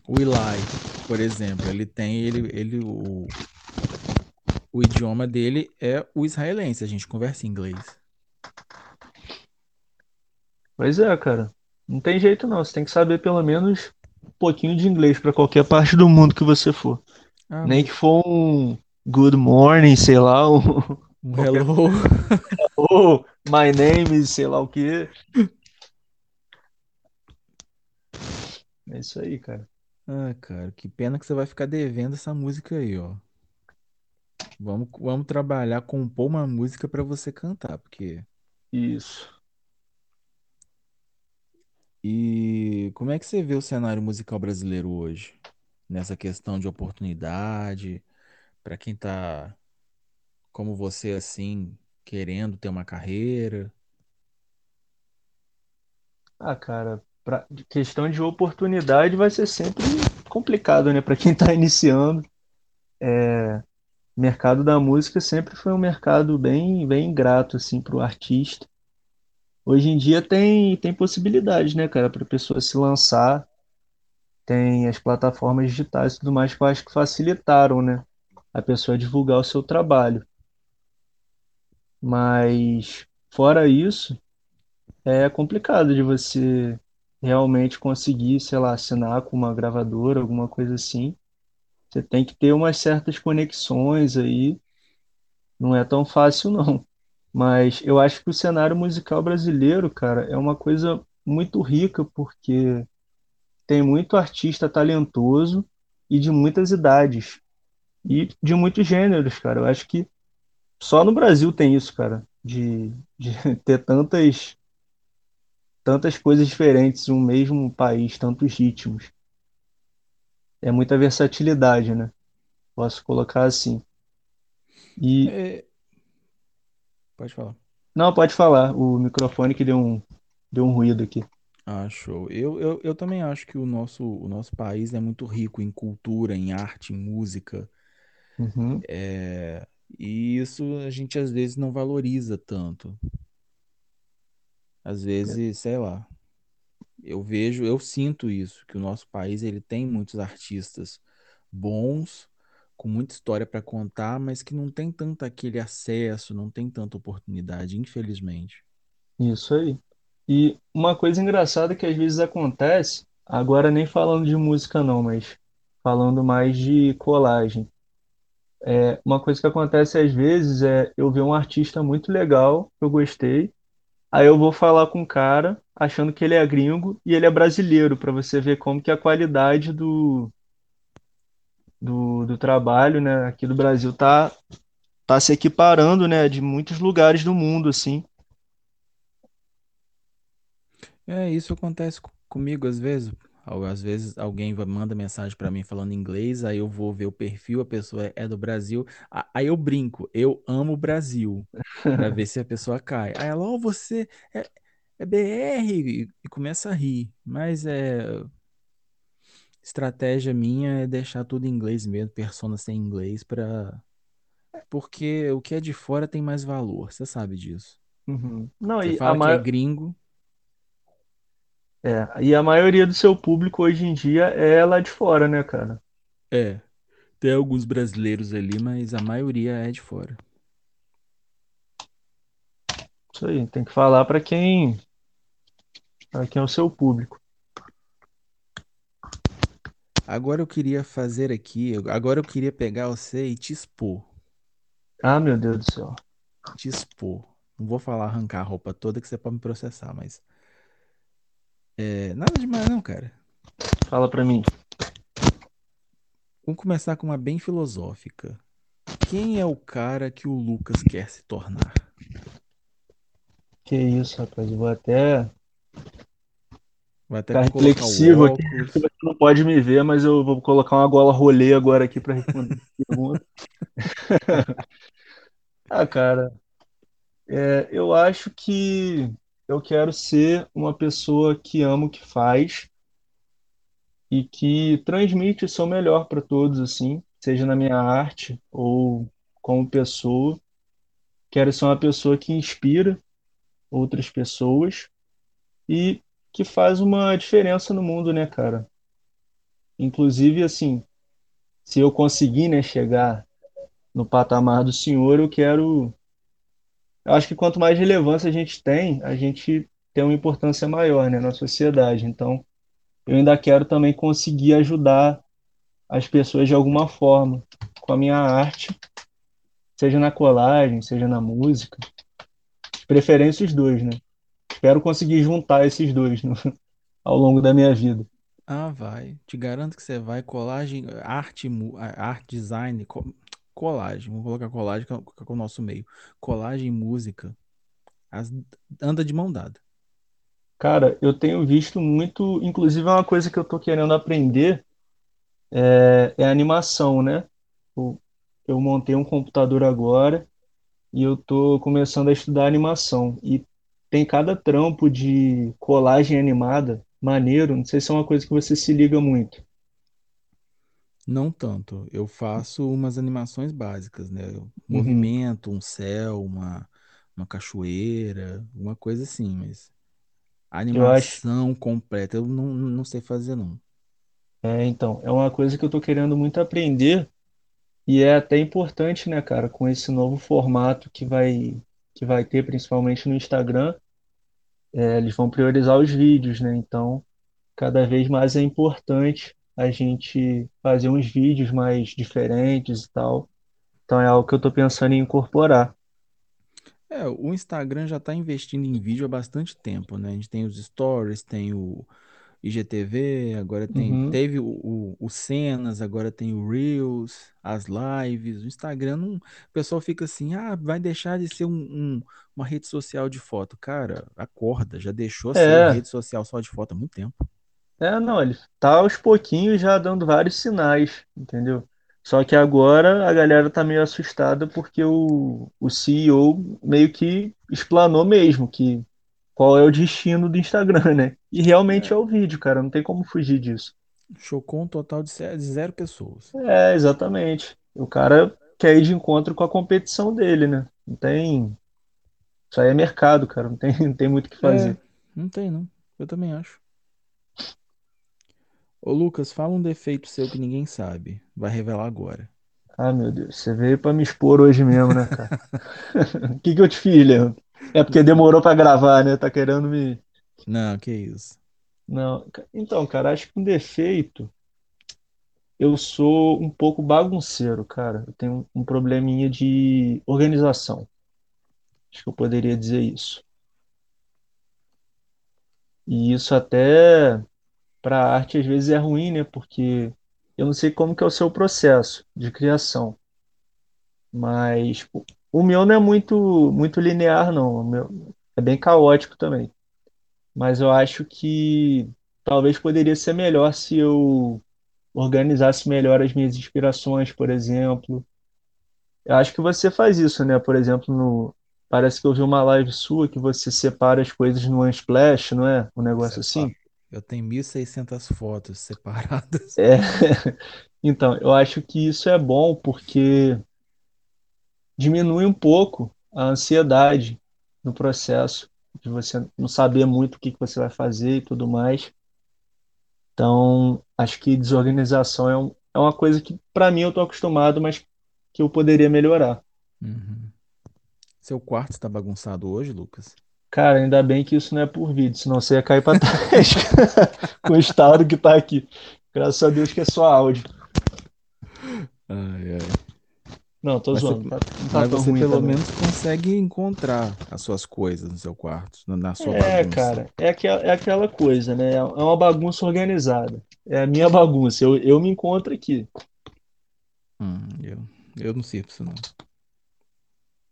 O Eli, por exemplo, ele tem ele, ele o, o idioma dele é o israelense. A gente conversa em inglês. Pois é, cara. Não tem jeito não. Você tem que saber pelo menos um pouquinho de inglês pra qualquer parte do mundo que você for. Ah, Nem que for um good morning, sei lá, um um hello. [laughs] ou my name, sei lá o quê. É isso aí, cara. Ah, cara, que pena que você vai ficar devendo essa música aí, ó. Vamos, vamos trabalhar, compor uma música pra você cantar, porque. Isso. E como é que você vê o cenário musical brasileiro hoje? Nessa questão de oportunidade, pra quem tá como você, assim, querendo ter uma carreira? Ah, cara, pra, questão de oportunidade vai ser sempre complicado, né? Pra quem tá [laughs] iniciando. O mercado da música sempre foi um mercado bem, bem ingrato, assim, pro artista. Hoje em dia tem, tem possibilidades, né, cara, pra pessoa se lançar. Tem as plataformas digitais e tudo mais que eu acho que facilitaram, né? A pessoa divulgar o seu trabalho. Mas, fora isso, é complicado de você realmente conseguir, sei lá, assinar com uma gravadora, alguma coisa assim. Você tem que ter umas certas conexões aí. Não é tão fácil, [laughs] não. Mas eu acho que o cenário musical brasileiro, cara, é uma coisa muito rica, porque tem muito artista talentoso e de muitas idades. E de muitos gêneros, cara. Eu acho que só no Brasil tem isso, cara. De, de [laughs] ter tantas, tantas coisas diferentes um mesmo país, tantos ritmos. É muita versatilidade, né? Posso colocar assim. E, É, pode falar. não, pode falar. O microfone que deu um, deu um ruído aqui. Ah, show. Eu, eu, eu também acho que o nosso, o nosso país é muito rico em cultura, em arte, em música. Uhum, É, e isso a gente às vezes não valoriza tanto. Às vezes, sei lá, eu vejo, eu sinto isso, que o nosso país ele tem muitos artistas bons, com muita história para contar, mas que não tem tanto aquele acesso, não tem tanta oportunidade, infelizmente. isso aí. E uma coisa engraçada que às vezes acontece, agora nem falando de música não, mas falando mais de colagem. Uma coisa que acontece às vezes é eu ver um artista muito legal, eu gostei, aí eu vou falar com o cara. achando que ele é gringo e ele é brasileiro, para você ver como que a qualidade do, do, do trabalho, né, aqui do Brasil tá, tá se equiparando, né, de muitos lugares do mundo, assim. É, isso acontece co- comigo às vezes. Às vezes alguém manda mensagem pra mim falando inglês, aí eu vou ver o perfil, a pessoa é é do Brasil. Aí eu brinco, eu amo o Brasil, pra ver se a pessoa cai. Aí ela, ó, você é, é BR, e, começa a rir. Mas é estratégia minha é deixar tudo em inglês mesmo, persona sem inglês, pra... porque o que é de fora tem mais valor, você sabe disso. Uhum. Não, Você e fala que é ma gringo, é, e a maioria do seu público hoje em dia é lá de fora, né, cara? é. Tem alguns brasileiros ali, mas a maioria é de fora. Isso aí, tem que falar para quem, para quem é o seu público. Agora eu queria fazer aqui, agora eu queria pegar você e te expor. Ah, meu Deus do céu. Te expor. Não vou falar arrancar a roupa toda que você pode me processar, mas é nada demais não, cara. Fala pra mim. Vamos começar com uma bem filosófica. Quem é o cara que o Lucas quer se tornar? Que isso, rapaz, eu vou até Vai até o reflexivo aqui. não pode me ver, mas eu vou colocar uma gola rolê agora aqui para responder a pergunta. [laughs] Ah, cara, é, eu acho que eu quero ser uma pessoa que ama o que faz e que transmite o seu melhor para todos, assim, seja na minha arte ou como pessoa. Quero ser uma pessoa que inspira outras pessoas e que faz uma diferença no mundo, né, cara? Inclusive, assim, se eu conseguir, né, chegar no patamar do senhor, eu quero. Eu acho que quanto mais relevância a gente tem, a gente tem uma importância maior, né, na sociedade. Então, eu ainda quero também conseguir ajudar as pessoas de alguma forma com a minha arte, seja na colagem, seja na música. Preferência os dois, né? Espero conseguir juntar esses dois no- [laughs] ao longo da minha vida. Ah, vai. Te garanto que você vai. Colagem, arte, mu- a- arte design, colagem. Vamos colocar colagem que é que é o nosso meio. Colagem e música. As, anda de mão dada. Cara, eu tenho visto muito, inclusive é uma coisa que eu tô querendo aprender é, é animação, né? Eu, eu montei um computador agora e eu tô começando a estudar animação. E tem cada trampo de colagem animada, maneiro, não sei se é uma coisa que você se liga muito. Não tanto. Eu faço umas animações básicas, né? Uhum. Movimento, um céu, uma, uma cachoeira, uma coisa assim, mas Eu acho, animação completa eu não, não sei fazer, não. é, então, é uma coisa que eu tô querendo muito aprender e é até importante, né, cara, com esse novo formato que vai que vai ter principalmente no Instagram, é, eles vão priorizar os vídeos, né? Então, cada vez mais é importante a gente fazer uns vídeos mais diferentes e tal. Então é algo que eu tô pensando em incorporar. É, o Instagram já está investindo em vídeo há bastante tempo, né? A gente tem os stories, tem o IGTV, agora tem, Uhum. teve o, o, o Cenas, agora tem o Reels, as lives. O Instagram, não, o pessoal fica assim, ah, vai deixar de ser um, um- uma rede social de foto. Cara, acorda, já deixou ser É, rede social só de foto há muito tempo. É, não, ele tá aos pouquinhos já dando vários sinais, entendeu? Só que agora a galera tá meio assustada porque o, o CEO meio que explanou mesmo que qual é o destino do Instagram, né? E realmente É, é o vídeo, cara, não tem como fugir disso. chocou um total de ze- de zero pessoas. É, exatamente. O cara quer ir de encontro com a competição dele, né? Não tem. Isso aí é mercado, cara. Não tem, [laughs] não tem muito o que É, fazer. não tem não. Eu também acho. Ô Lucas, fala um defeito seu que ninguém sabe. Vai revelar agora. Ah, meu Deus. Você veio pra me expor hoje mesmo, né, cara? O [laughs] que que eu te fiz, Leandro? É porque demorou pra gravar, né? Tá querendo me. Não, que isso. Não. Então, cara, acho que um defeito. Eu sou um pouco bagunceiro, cara. Eu tenho um probleminha de organização. Acho que eu poderia dizer isso. E isso até para a arte às vezes é ruim, né? Porque eu não sei como que é o seu processo de criação, mas o o meu não é muito muito linear, não. O meu é bem caótico também. Mas eu acho que talvez poderia ser melhor se eu organizasse melhor as minhas inspirações, por exemplo. Eu acho que você faz isso, né? Por exemplo, no parece que eu vi uma live sua que você separa as coisas no Unsplash, não é? Um negócio Separa. assim. Eu tenho 1.600 fotos [laughs] separadas. É. [laughs] Então, eu acho que isso é bom porque diminui um pouco a ansiedade no processo, de você não saber muito o que que você vai fazer e tudo mais. Então, acho que desorganização é, um, é uma coisa que, para mim, eu estou acostumado, mas que eu poderia melhorar. Uhum. Seu quarto está bagunçado hoje, Lucas? Cara, ainda bem que isso não é por vídeo, senão você ia cair para [laughs] trás [laughs] com o estado que tá aqui. Graças a Deus que é só áudio. Ai, ai. Não, tô Mas você, zoando, tá- não tá mas você pelo também. menos consegue encontrar as suas coisas no seu quarto, na sua É, bagunça. cara, é aquela, é aquela coisa, né? É uma bagunça organizada. É a minha bagunça. Eu, eu me encontro aqui. Hum, eu, eu não sirvo isso, não.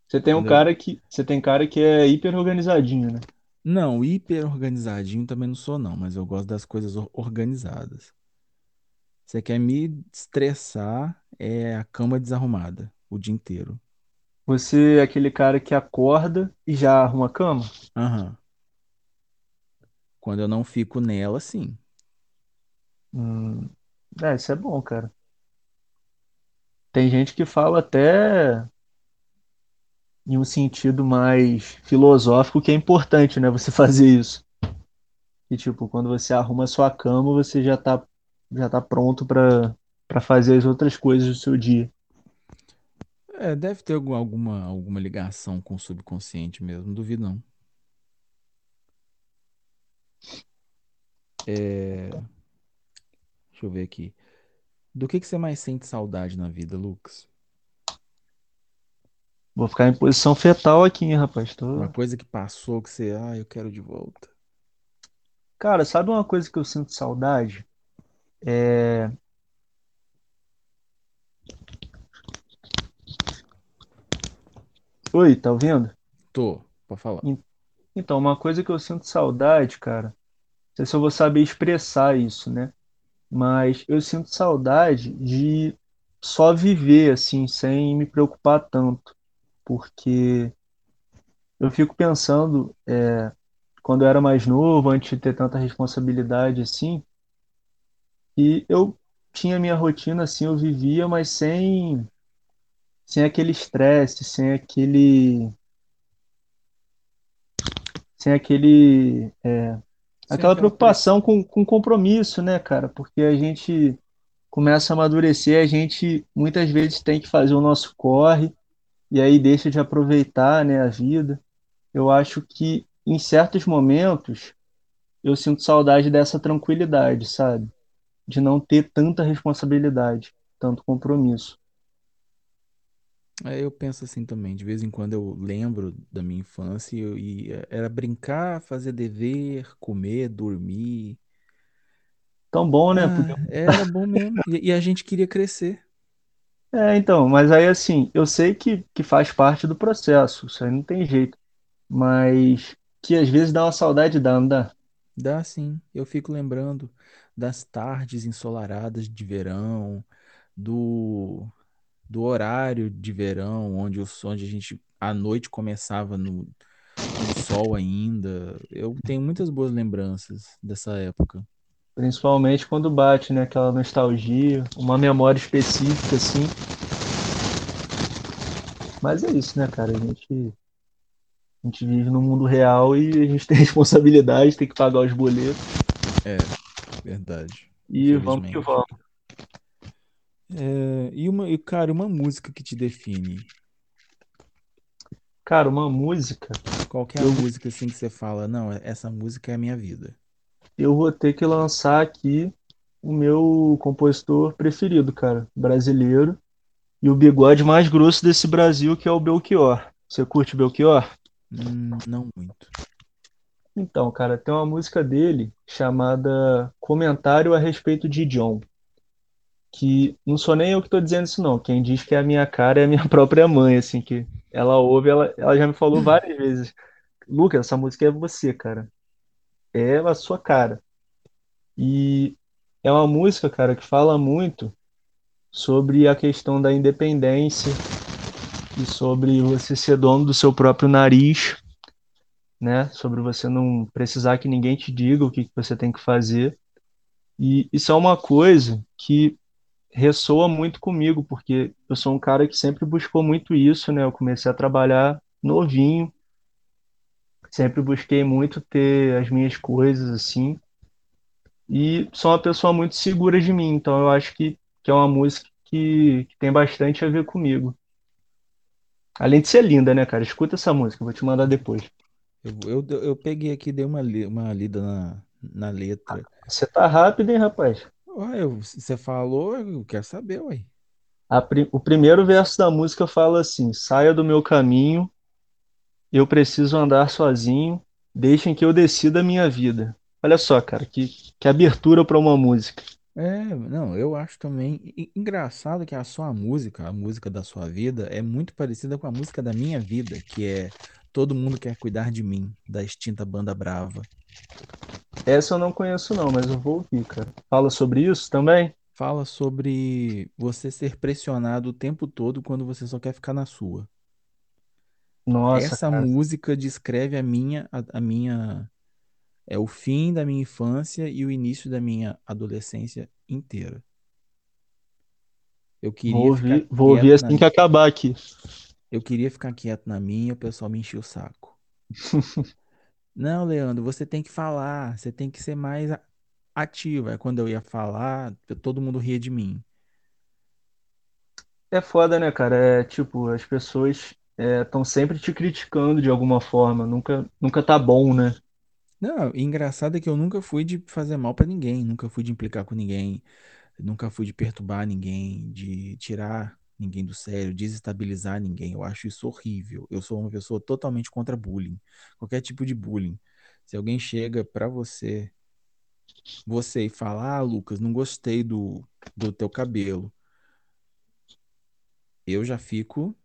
Você tem um Quando eu- cara que, você tem cara que é hiper organizadinho, né? Não, hiper organizadinho também não sou, não, mas eu gosto das coisas or- organizadas. Você quer me estressar, é a cama desarrumada o dia inteiro. Você é aquele cara que acorda e já arruma a cama? Aham. Quando eu não fico nela, sim. Hum, é, isso é bom, cara. Tem gente que fala até em um sentido mais filosófico que é importante, né? Você [laughs] fazer isso. E tipo, quando você arruma a sua cama, você já tá, já tá pronto para fazer as outras coisas do seu dia. É, deve ter algum- alguma, alguma ligação com o subconsciente mesmo, não duvido não. É, deixa eu ver aqui. Do que que você mais sente saudade na vida, Lucas? Vou ficar em posição fetal aqui, hein, rapaz. Uma Tô... coisa que passou que você, ah, eu quero de volta. Cara, sabe uma coisa que eu sinto saudade? É... Oi, tá ouvindo? Tô, pode falar. En- Então, uma coisa que eu sinto saudade, cara, não sei se eu vou saber expressar isso, né? Mas eu sinto saudade de só viver assim, sem me preocupar tanto, porque eu fico pensando, é, quando eu era mais novo, antes de ter tanta responsabilidade assim, e eu tinha minha rotina assim, eu vivia, mas sem sem aquele estresse, sem aquele sem aquele Sem aquela preocupação com, com compromisso, né, cara? Porque a gente começa a amadurecer, a gente muitas vezes tem que fazer o nosso corre e aí deixa de aproveitar, né, a vida. Eu acho que em certos momentos eu sinto saudade dessa tranquilidade, sabe? De não ter tanta responsabilidade, tanto compromisso. É, eu penso assim também. De vez em quando eu lembro da minha infância e, eu- e, é, era brincar, fazer dever, comer, dormir. Tão bom, né? Ah, era bom mesmo. E, e a gente queria crescer. É, então, mas aí assim, eu sei que, que faz parte do processo, isso aí não tem jeito, mas que às vezes dá uma saudade, dá, não dá? Dá sim. Eu fico lembrando das tardes ensolaradas de verão, do, do horário de verão, onde, o, onde a gente, a noite começava no, com sol ainda. Eu tenho muitas boas lembranças dessa época. Principalmente quando bate, né, aquela nostalgia, uma memória específica, assim. Mas é isso, né, cara? A gente, a gente vive no mundo real e a gente [laughs] tem responsabilidade, tem que pagar os boletos. É, verdade. E vamos que vamos. É, e uma, e, cara, uma música que te define. Cara, uma música, Qual que a eu, música assim que você fala, não, essa música é a minha vida? Eu vou ter que lançar aqui o meu compositor preferido, cara, brasileiro. E o bigode mais grosso desse Brasil, que é o Belchior. Você curte Belchior? Hum, não muito. Então, cara, tem uma música dele chamada Comentário a respeito de John, que não sou nem eu que tô dizendo isso, não. Quem diz que é a minha cara é a minha [laughs] própria mãe, assim, que ela ouve, ela, ela já me falou várias vezes, Lucas, essa música é você, cara. É a sua cara. E é uma música, cara, que fala muito sobre a questão da independência e sobre você ser dono do seu próprio nariz, né? Sobre você não precisar que ninguém te diga o que você tem que fazer. E isso é uma coisa que ressoa muito comigo, porque eu sou um cara que sempre buscou muito isso, né? Eu comecei a trabalhar novinho, sempre busquei muito ter as minhas coisas assim, e sou uma pessoa muito segura de mim, então eu acho que, que é uma música que, que tem bastante a ver comigo. Além de ser linda, né, cara? Escuta essa música, vou te mandar depois. Eu, eu, eu peguei aqui, dei uma, li- uma lida na, na letra. Você tá rápido, hein, rapaz? Ué, você falou, eu quero saber, ué. Pri- o primeiro verso da música fala assim: Saia do meu caminho, eu preciso andar sozinho, deixem que eu decida a minha vida. Olha só, cara, que, que abertura para uma música. É, não, eu acho também e- engraçado que a sua música, a música da sua vida, é muito parecida com a música da minha vida, que é Todo Mundo Quer Cuidar de Mim, da extinta Banda Brava. Essa eu não conheço, não, mas eu vou ouvir, cara. Fala sobre isso também? Fala sobre você ser pressionado o tempo todo quando você só quer ficar na sua. Nossa, Essa cara. música descreve a minha, a, a minha, é o fim da minha infância e o início da minha adolescência inteira. Eu Vou queria ficar ouvir, vou ouvir quieto na, assim que acabar aqui. eu queria ficar quieto na minha, o pessoal me enchia o saco. [laughs] Não, Leandro, você tem que falar, você tem que ser mais a- ativo. Aí quando eu ia falar, todo mundo ria de mim. É foda, né, cara? É tipo, as pessoas estão sempre te criticando de alguma forma. Nunca, nunca tá bom, né? Não, engraçado é que eu nunca fui de fazer mal pra ninguém, nunca fui de implicar com ninguém, nunca fui de perturbar ninguém, de tirar ninguém do sério, desestabilizar ninguém. Eu acho isso horrível. Eu sou uma pessoa totalmente contra bullying, qualquer tipo de bullying. Se alguém chega pra você, você e fala: "Ah, Lucas, não gostei do do teu cabelo". Eu já fico,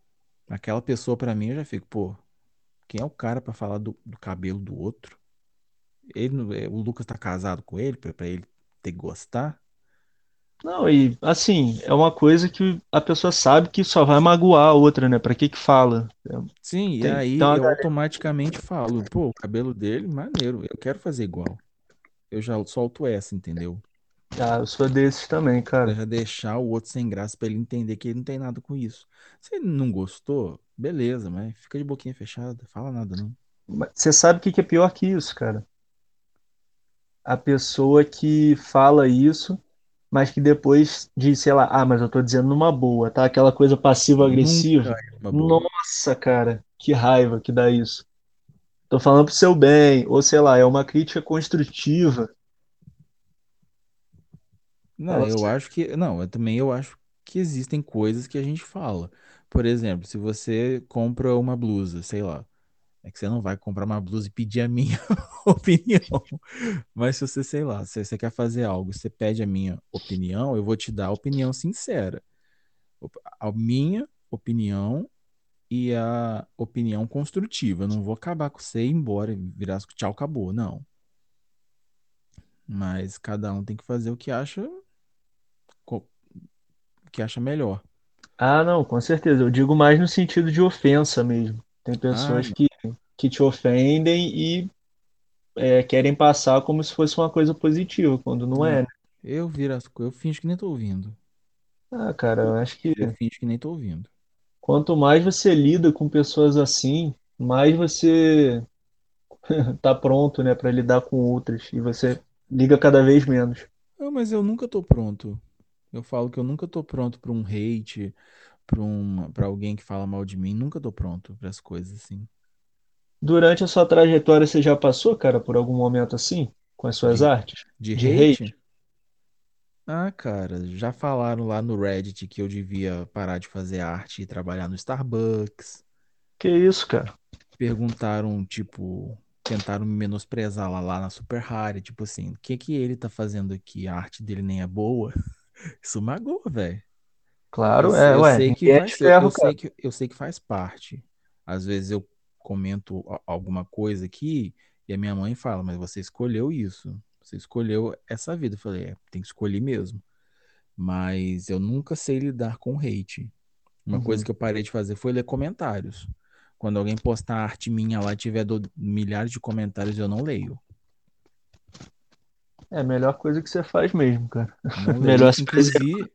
aquela pessoa pra mim, eu já fico, pô, quem é o cara pra falar do, do cabelo do outro? Ele, é, o Lucas tá casado com ele pra pra ele ter que gostar? Não, e assim, é uma coisa que a pessoa sabe que só vai magoar a outra, né? Pra que que fala? Sim, e Tem, tem aí eu galera. automaticamente falo, pô, o cabelo dele, maneiro, eu quero fazer igual. Eu já solto essa, entendeu? Ah, eu sou desses também, cara. já deixar o outro sem graça, pra ele entender que ele não tem nada com isso. Se ele não gostou, beleza, mas fica de boquinha fechada, fala nada não. Mas Você sabe o que que é pior que isso, cara? A pessoa que fala isso, mas que depois diz, sei lá, ah, mas eu tô dizendo numa boa, tá? Aquela coisa Nunca passiva-agressiva. é uma boa. Nossa, cara, que raiva que dá isso. Tô falando pro seu bem, ou sei lá, é uma crítica construtiva. Não, eu acho que. Não, eu também eu acho que existem coisas que a gente fala. Por exemplo, se você compra uma blusa, sei lá, é que você não vai comprar uma blusa e pedir a minha [laughs] opinião. Mas se você, sei lá, se você quer fazer algo, você pede a minha opinião, eu vou te dar a opinião sincera. A minha opinião e a opinião construtiva. Eu não vou acabar com você e ir embora e virar tchau, acabou. Não. Mas cada um tem que fazer o que acha, que acha melhor. Ah, não, com certeza. Eu digo mais no sentido de ofensa mesmo. Tem Ah, pessoas que, que te ofendem e é, querem passar como se fosse uma coisa positiva, quando não Não, é, né? eu viro as coisas, eu finjo que nem tô ouvindo. Ah, cara, eu acho que Eu finjo que nem tô ouvindo. quanto mais você lida com pessoas assim, mais você [laughs] tá pronto, né, para lidar com outras e você liga cada vez menos. Não, mas eu nunca tô pronto. Eu falo que eu nunca tô pronto pra um hate, pra um, para alguém que fala mal de mim. Nunca tô pronto para as coisas assim. Durante a sua trajetória, você já passou, cara, por algum momento assim, com as suas De, artes? de De hate? hate? Ah, cara, já falaram lá no Reddit que eu devia parar de fazer arte e trabalhar no Starbucks. Que isso, cara? Perguntaram, tipo. tentaram me menosprezar lá, lá na Super Rare, tipo assim, o que que ele tá fazendo aqui? A arte dele nem é boa. [laughs] Isso magoa, velho. Eu, Claro, se- é, eu ué, sei que ninguém é faz, eu, eu ferro, sei que eu sei que faz parte. Às vezes eu comento alguma coisa aqui e a minha mãe fala, mas você escolheu isso. Você escolheu essa vida. Eu falei, é, tem que escolher mesmo. Mas eu nunca sei lidar com hate. Uma coisa Uhum. que eu parei de fazer foi ler comentários. Quando alguém postar arte minha lá e tiver do- milhares de comentários, eu não leio. É a melhor coisa que você faz mesmo, cara. Não. [laughs] Melhor se. Inclusive,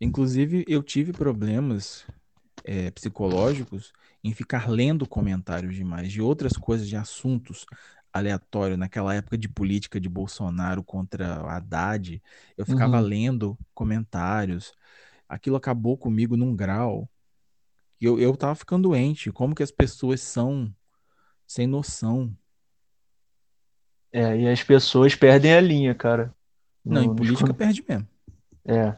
inclusive eu tive problemas é, psicológicos em ficar lendo comentários demais de outras coisas, de assuntos aleatórios. Naquela época de política de Bolsonaro contra Haddad, eu ficava Uhum. lendo comentários. Aquilo acabou comigo num grau que eu, eu tava ficando doente. Como que as pessoas são sem noção? É, e as pessoas perdem a linha, cara. Não, em No, nos política com- perde mesmo. É.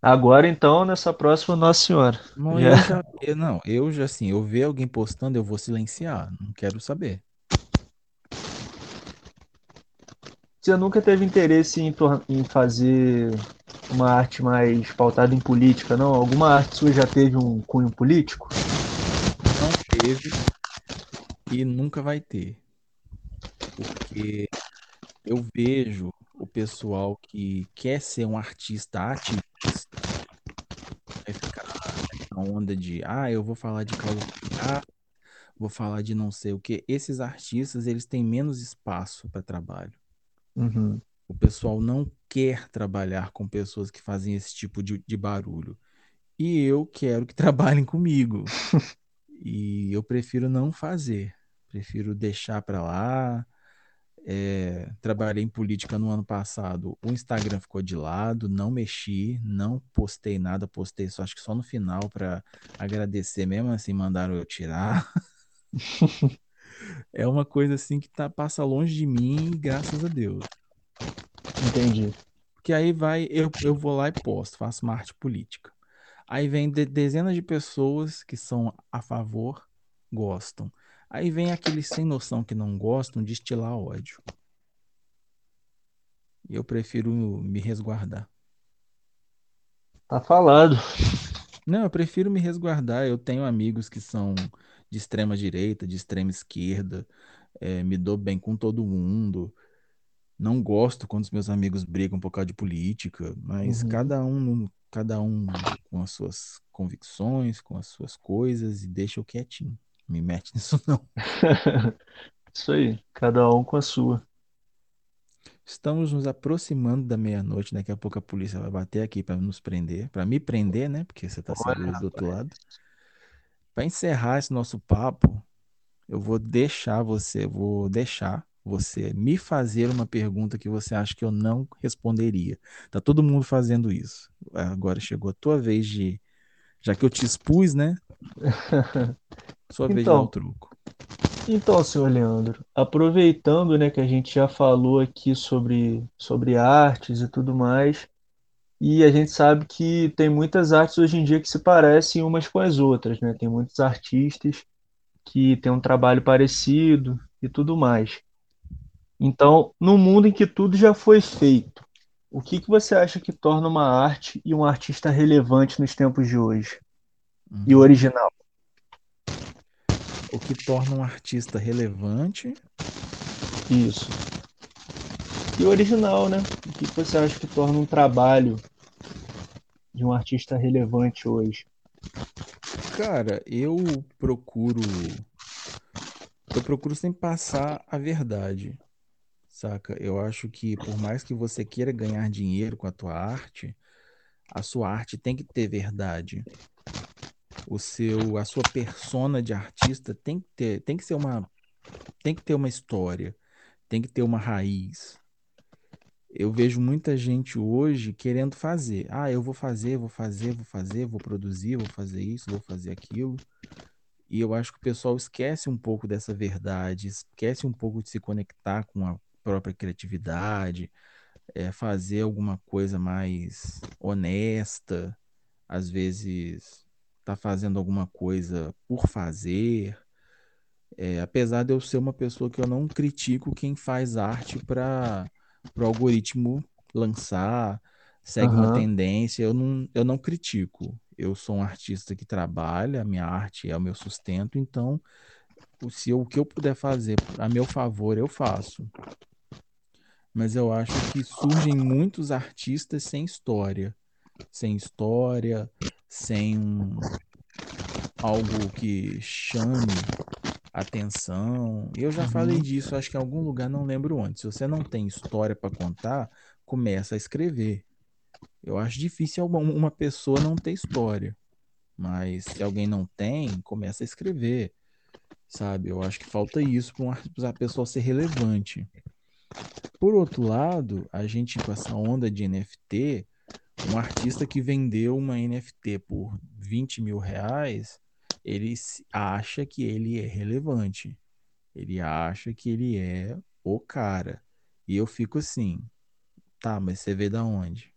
Agora, então, nessa próxima, Nossa Senhora. Não, Já... eu já, [laughs] eu, não, eu já assim, eu ver alguém postando, eu vou silenciar, não quero saber. Você nunca teve interesse em, em fazer uma arte mais pautada em política, não? Alguma arte sua já teve um cunho político? Não teve e nunca vai ter, porque eu vejo o pessoal que quer ser um artista ativista, vai ficar nessa onda de, ah, eu vou falar de causa vou falar de não sei o quê. Esses artistas, eles têm menos espaço para trabalho. Uhum. O pessoal não quer trabalhar com pessoas que fazem esse tipo de, de barulho. E eu quero que [laughs] trabalhem comigo. [laughs] E eu prefiro não fazer. Prefiro deixar para lá. É, trabalhei em política no ano passado. O Instagram ficou de lado, não mexi, não postei nada, postei só acho que só no final para agradecer mesmo assim, mandaram eu tirar. [laughs] É uma coisa assim que tá, passa longe de mim, graças a Deus. Entendi. Porque aí vai, eu, eu vou lá e posto, faço uma arte política. Aí vem de- dezenas de pessoas que são a favor, gostam. Aí vem aqueles sem noção que não gostam de estilar ódio. E eu prefiro me resguardar. Tá falado. Não, eu prefiro me resguardar. Eu tenho amigos que são de extrema direita, de extrema esquerda. eh, me dou bem com todo mundo. Não gosto quando os meus amigos brigam por causa de política, mas Uhum. cada um, cada um com as suas convicções, com as suas coisas e deixa eu quietinho. Me mete nisso [laughs] não. [laughs] Isso aí. Cada um com a sua. Estamos nos aproximando da meia-noite, daqui a pouco a polícia vai bater aqui para nos prender, para me prender, né? Porque você tá Olha, seguro do outro lado. Para encerrar esse nosso papo, eu vou deixar você, vou deixar você me fazer uma pergunta que você acha que eu não responderia. Tá todo mundo fazendo isso. Agora chegou a tua vez de, já que eu te expus, né? [laughs] Sua vez Então, truco. então, senhor Leandro, aproveitando, né, que a gente já falou aqui sobre, sobre artes e tudo mais, e a gente sabe que tem muitas artes hoje em dia que se parecem umas com as outras, né? Tem muitos artistas que têm um trabalho parecido e tudo mais. Então, no mundo em que tudo já foi feito, o que que você acha que torna uma arte e um artista relevante nos tempos de hoje? E Uhum. original? O que torna um artista relevante Isso. E original, né? O que que você acha que torna um trabalho de um artista relevante hoje? Cara, eu procuro. Eu procuro sempre passar a verdade, saca? Eu acho que por mais que você queira ganhar dinheiro com a tua arte, a sua arte tem que ter verdade. O seu, a sua persona de artista tem que ter, tem que ser uma, tem que ter uma história, tem que ter uma raiz. Eu vejo muita gente hoje querendo fazer. Ah, eu vou fazer, vou fazer, vou fazer, vou produzir, vou fazer isso, vou fazer aquilo. E eu acho que o pessoal esquece um pouco dessa verdade, esquece um pouco de se conectar com a própria criatividade, é, fazer alguma coisa mais honesta, às vezes tá fazendo alguma coisa por fazer. É, apesar de eu ser uma pessoa que eu não critico quem faz arte para o algoritmo lançar, segue uma Aham. tendência, eu não, eu não critico. Eu sou um artista que trabalha, a minha arte é o meu sustento, então se eu- o que eu puder fazer a meu favor, eu faço. Mas eu acho que surgem muitos artistas sem história, sem história, sem um- algo que chame atenção. Eu já falei Uhum. disso, acho que em algum lugar, não lembro onde. Se você não tem história para contar, começa a escrever. Eu acho difícil uma pessoa não ter história, mas se alguém não tem, começa a escrever, sabe? Eu acho que falta isso para a pessoa ser relevante. Por outro lado, a gente com essa onda de NFT, um artista que vendeu uma NFT por 20 mil reais, ele acha que ele é relevante. Ele acha que ele é o cara. E eu fico assim, tá, mas você vê da onde?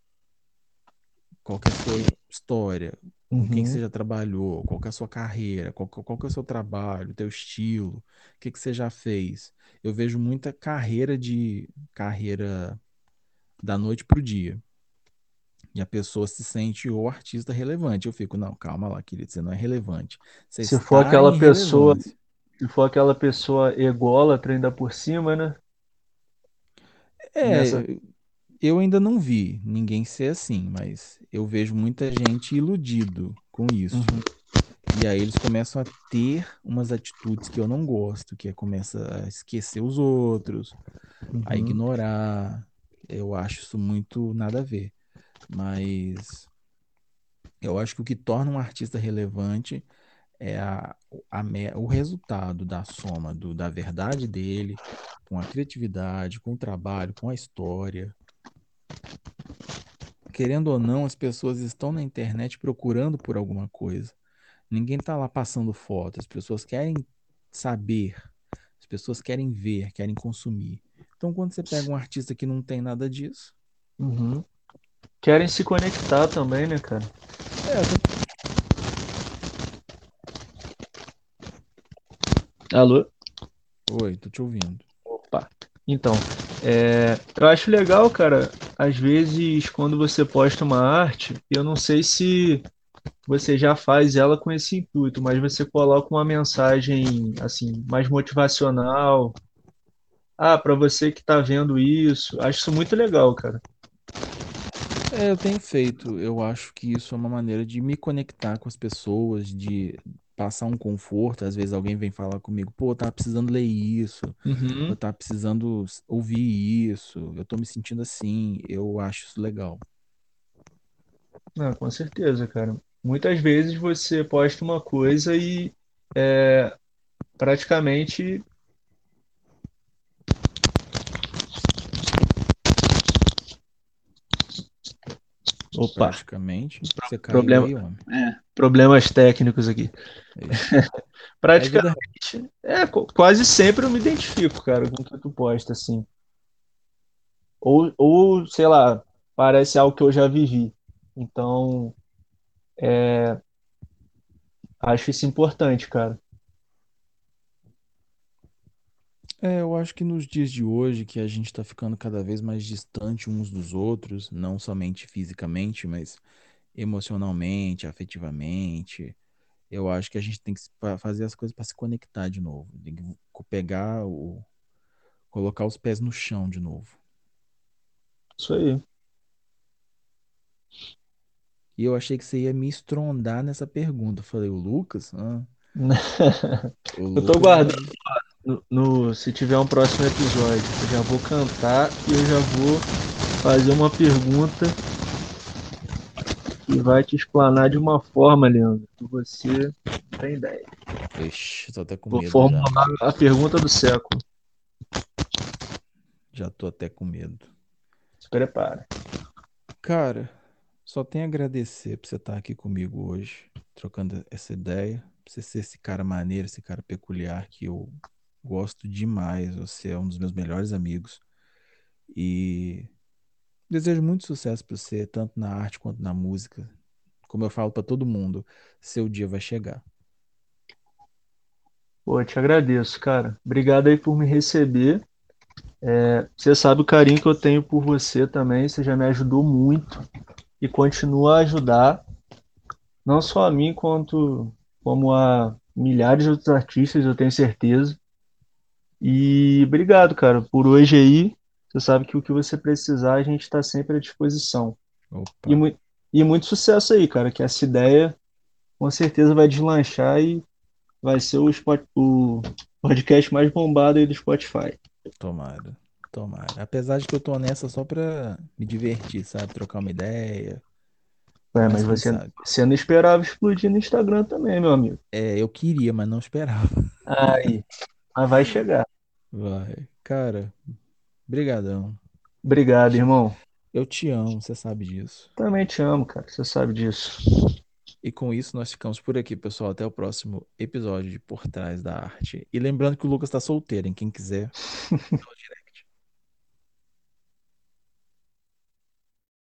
Qual que é a sua história? Com quem que você Uhum. já trabalhou? Qual que é a sua carreira? Qual, qual que é o seu trabalho, teu estilo? O que que você já fez? Eu vejo muita carreira de carreira da noite pro dia. E a pessoa se sente o artista relevante. Eu fico, não, calma lá, querido, você não é relevante. Você Se for aquela pessoa, se for aquela pessoa ególatra ainda por cima, né? Nessa. É, eu ainda não vi ninguém ser assim, mas eu vejo muita gente iludido com isso. Uhum. E aí eles começam a ter umas atitudes que eu não gosto, que é começa a esquecer os outros, a Uhum. ignorar. Eu acho isso muito nada a ver. Mas eu acho que o que torna um artista relevante é a, a o resultado da soma do, da verdade dele, com a criatividade, com o trabalho, com a história. Querendo ou não, as pessoas estão na internet procurando por alguma coisa. Ninguém está lá passando foto. As pessoas querem saber, as pessoas querem ver, querem consumir. Então, quando você pega um artista que não tem nada disso, Uhum. Querem se conectar também, né, cara? é, Alô? oi, tô te ouvindo. Opa. Então, é, eu acho legal, cara, às vezes quando você posta uma arte, eu não sei se você já faz ela com esse intuito, mas você coloca uma mensagem assim, mais motivacional. Ah, para você que tá vendo isso, acho isso muito legal, cara. É, eu tenho feito. Eu acho que isso é uma maneira de me conectar com as pessoas, de passar um conforto. Às vezes alguém vem falar comigo, pô, eu tava precisando ler isso, eu Uhum. tava precisando ouvir isso, eu tô me sentindo assim. Eu acho isso legal. Ah, com certeza, cara. Muitas vezes você posta uma coisa e é, praticamente. Opa, Praticamente. Você caiu problema, aí, homem. é, problemas técnicos aqui. É. [laughs] Praticamente, é, qu- quase sempre eu me identifico, cara, com o que tu posta, assim. Ou, ou, sei lá, parece algo que eu já vivi. Então, acho isso importante, cara. É, eu acho que nos dias de hoje, que a gente tá ficando cada vez mais distante uns dos outros, não somente fisicamente, mas emocionalmente, afetivamente. Eu acho que a gente tem que se- fa- fazer as coisas para se conectar de novo. Tem que co- pegar o, colocar os pés no chão de novo. Isso aí. E eu achei que você ia me estrondar nessa pergunta. Eu falei, o Lucas? Ah, [laughs] o Eu tô Lucas guardando vai. No, no- se tiver um próximo episódio. Eu já vou cantar e eu já vou fazer uma pergunta que vai te explanar de uma forma, Leandro, que você não tem ideia. Ixi, tô até com Vou medo já. formular a pergunta do século. Já tô até com medo. Se prepara. Cara, só tenho a agradecer por você estar aqui comigo hoje, trocando essa ideia. Por você ser esse cara maneiro, esse cara peculiar que eu gosto demais. Você é um dos meus melhores amigos. E desejo muito sucesso para você, tanto na arte quanto na música. Como eu falo para todo mundo, seu dia vai chegar. Pô, te agradeço, cara. Obrigado aí por me receber. É, você sabe o carinho que eu tenho por você também. Você já me ajudou muito e continua a ajudar, não só a mim, quanto como a milhares de outros artistas, eu tenho certeza. E obrigado, cara, por hoje aí. Você sabe que o que você precisar, a gente está sempre à disposição. E, mui- e muito sucesso aí, cara, que essa ideia com certeza vai deslanchar e vai ser o, o podcast mais bombado aí do Spotify. tomara, tomara. Apesar de que eu tô nessa só pra me divertir, sabe? Trocar uma ideia. É, Mas você, sabe? você não esperava explodir no Instagram também, meu amigo. É, eu queria, mas não esperava. Aí, mas vai chegar. Vai. Cara, brigadão. Obrigado, irmão. Eu te amo, você sabe disso. Também te amo, cara. Você sabe disso. E com isso nós ficamos por aqui, pessoal. Até o próximo episódio de Por Trás da Arte. E lembrando que o Lucas tá solteiro, hein? Quem quiser. [laughs]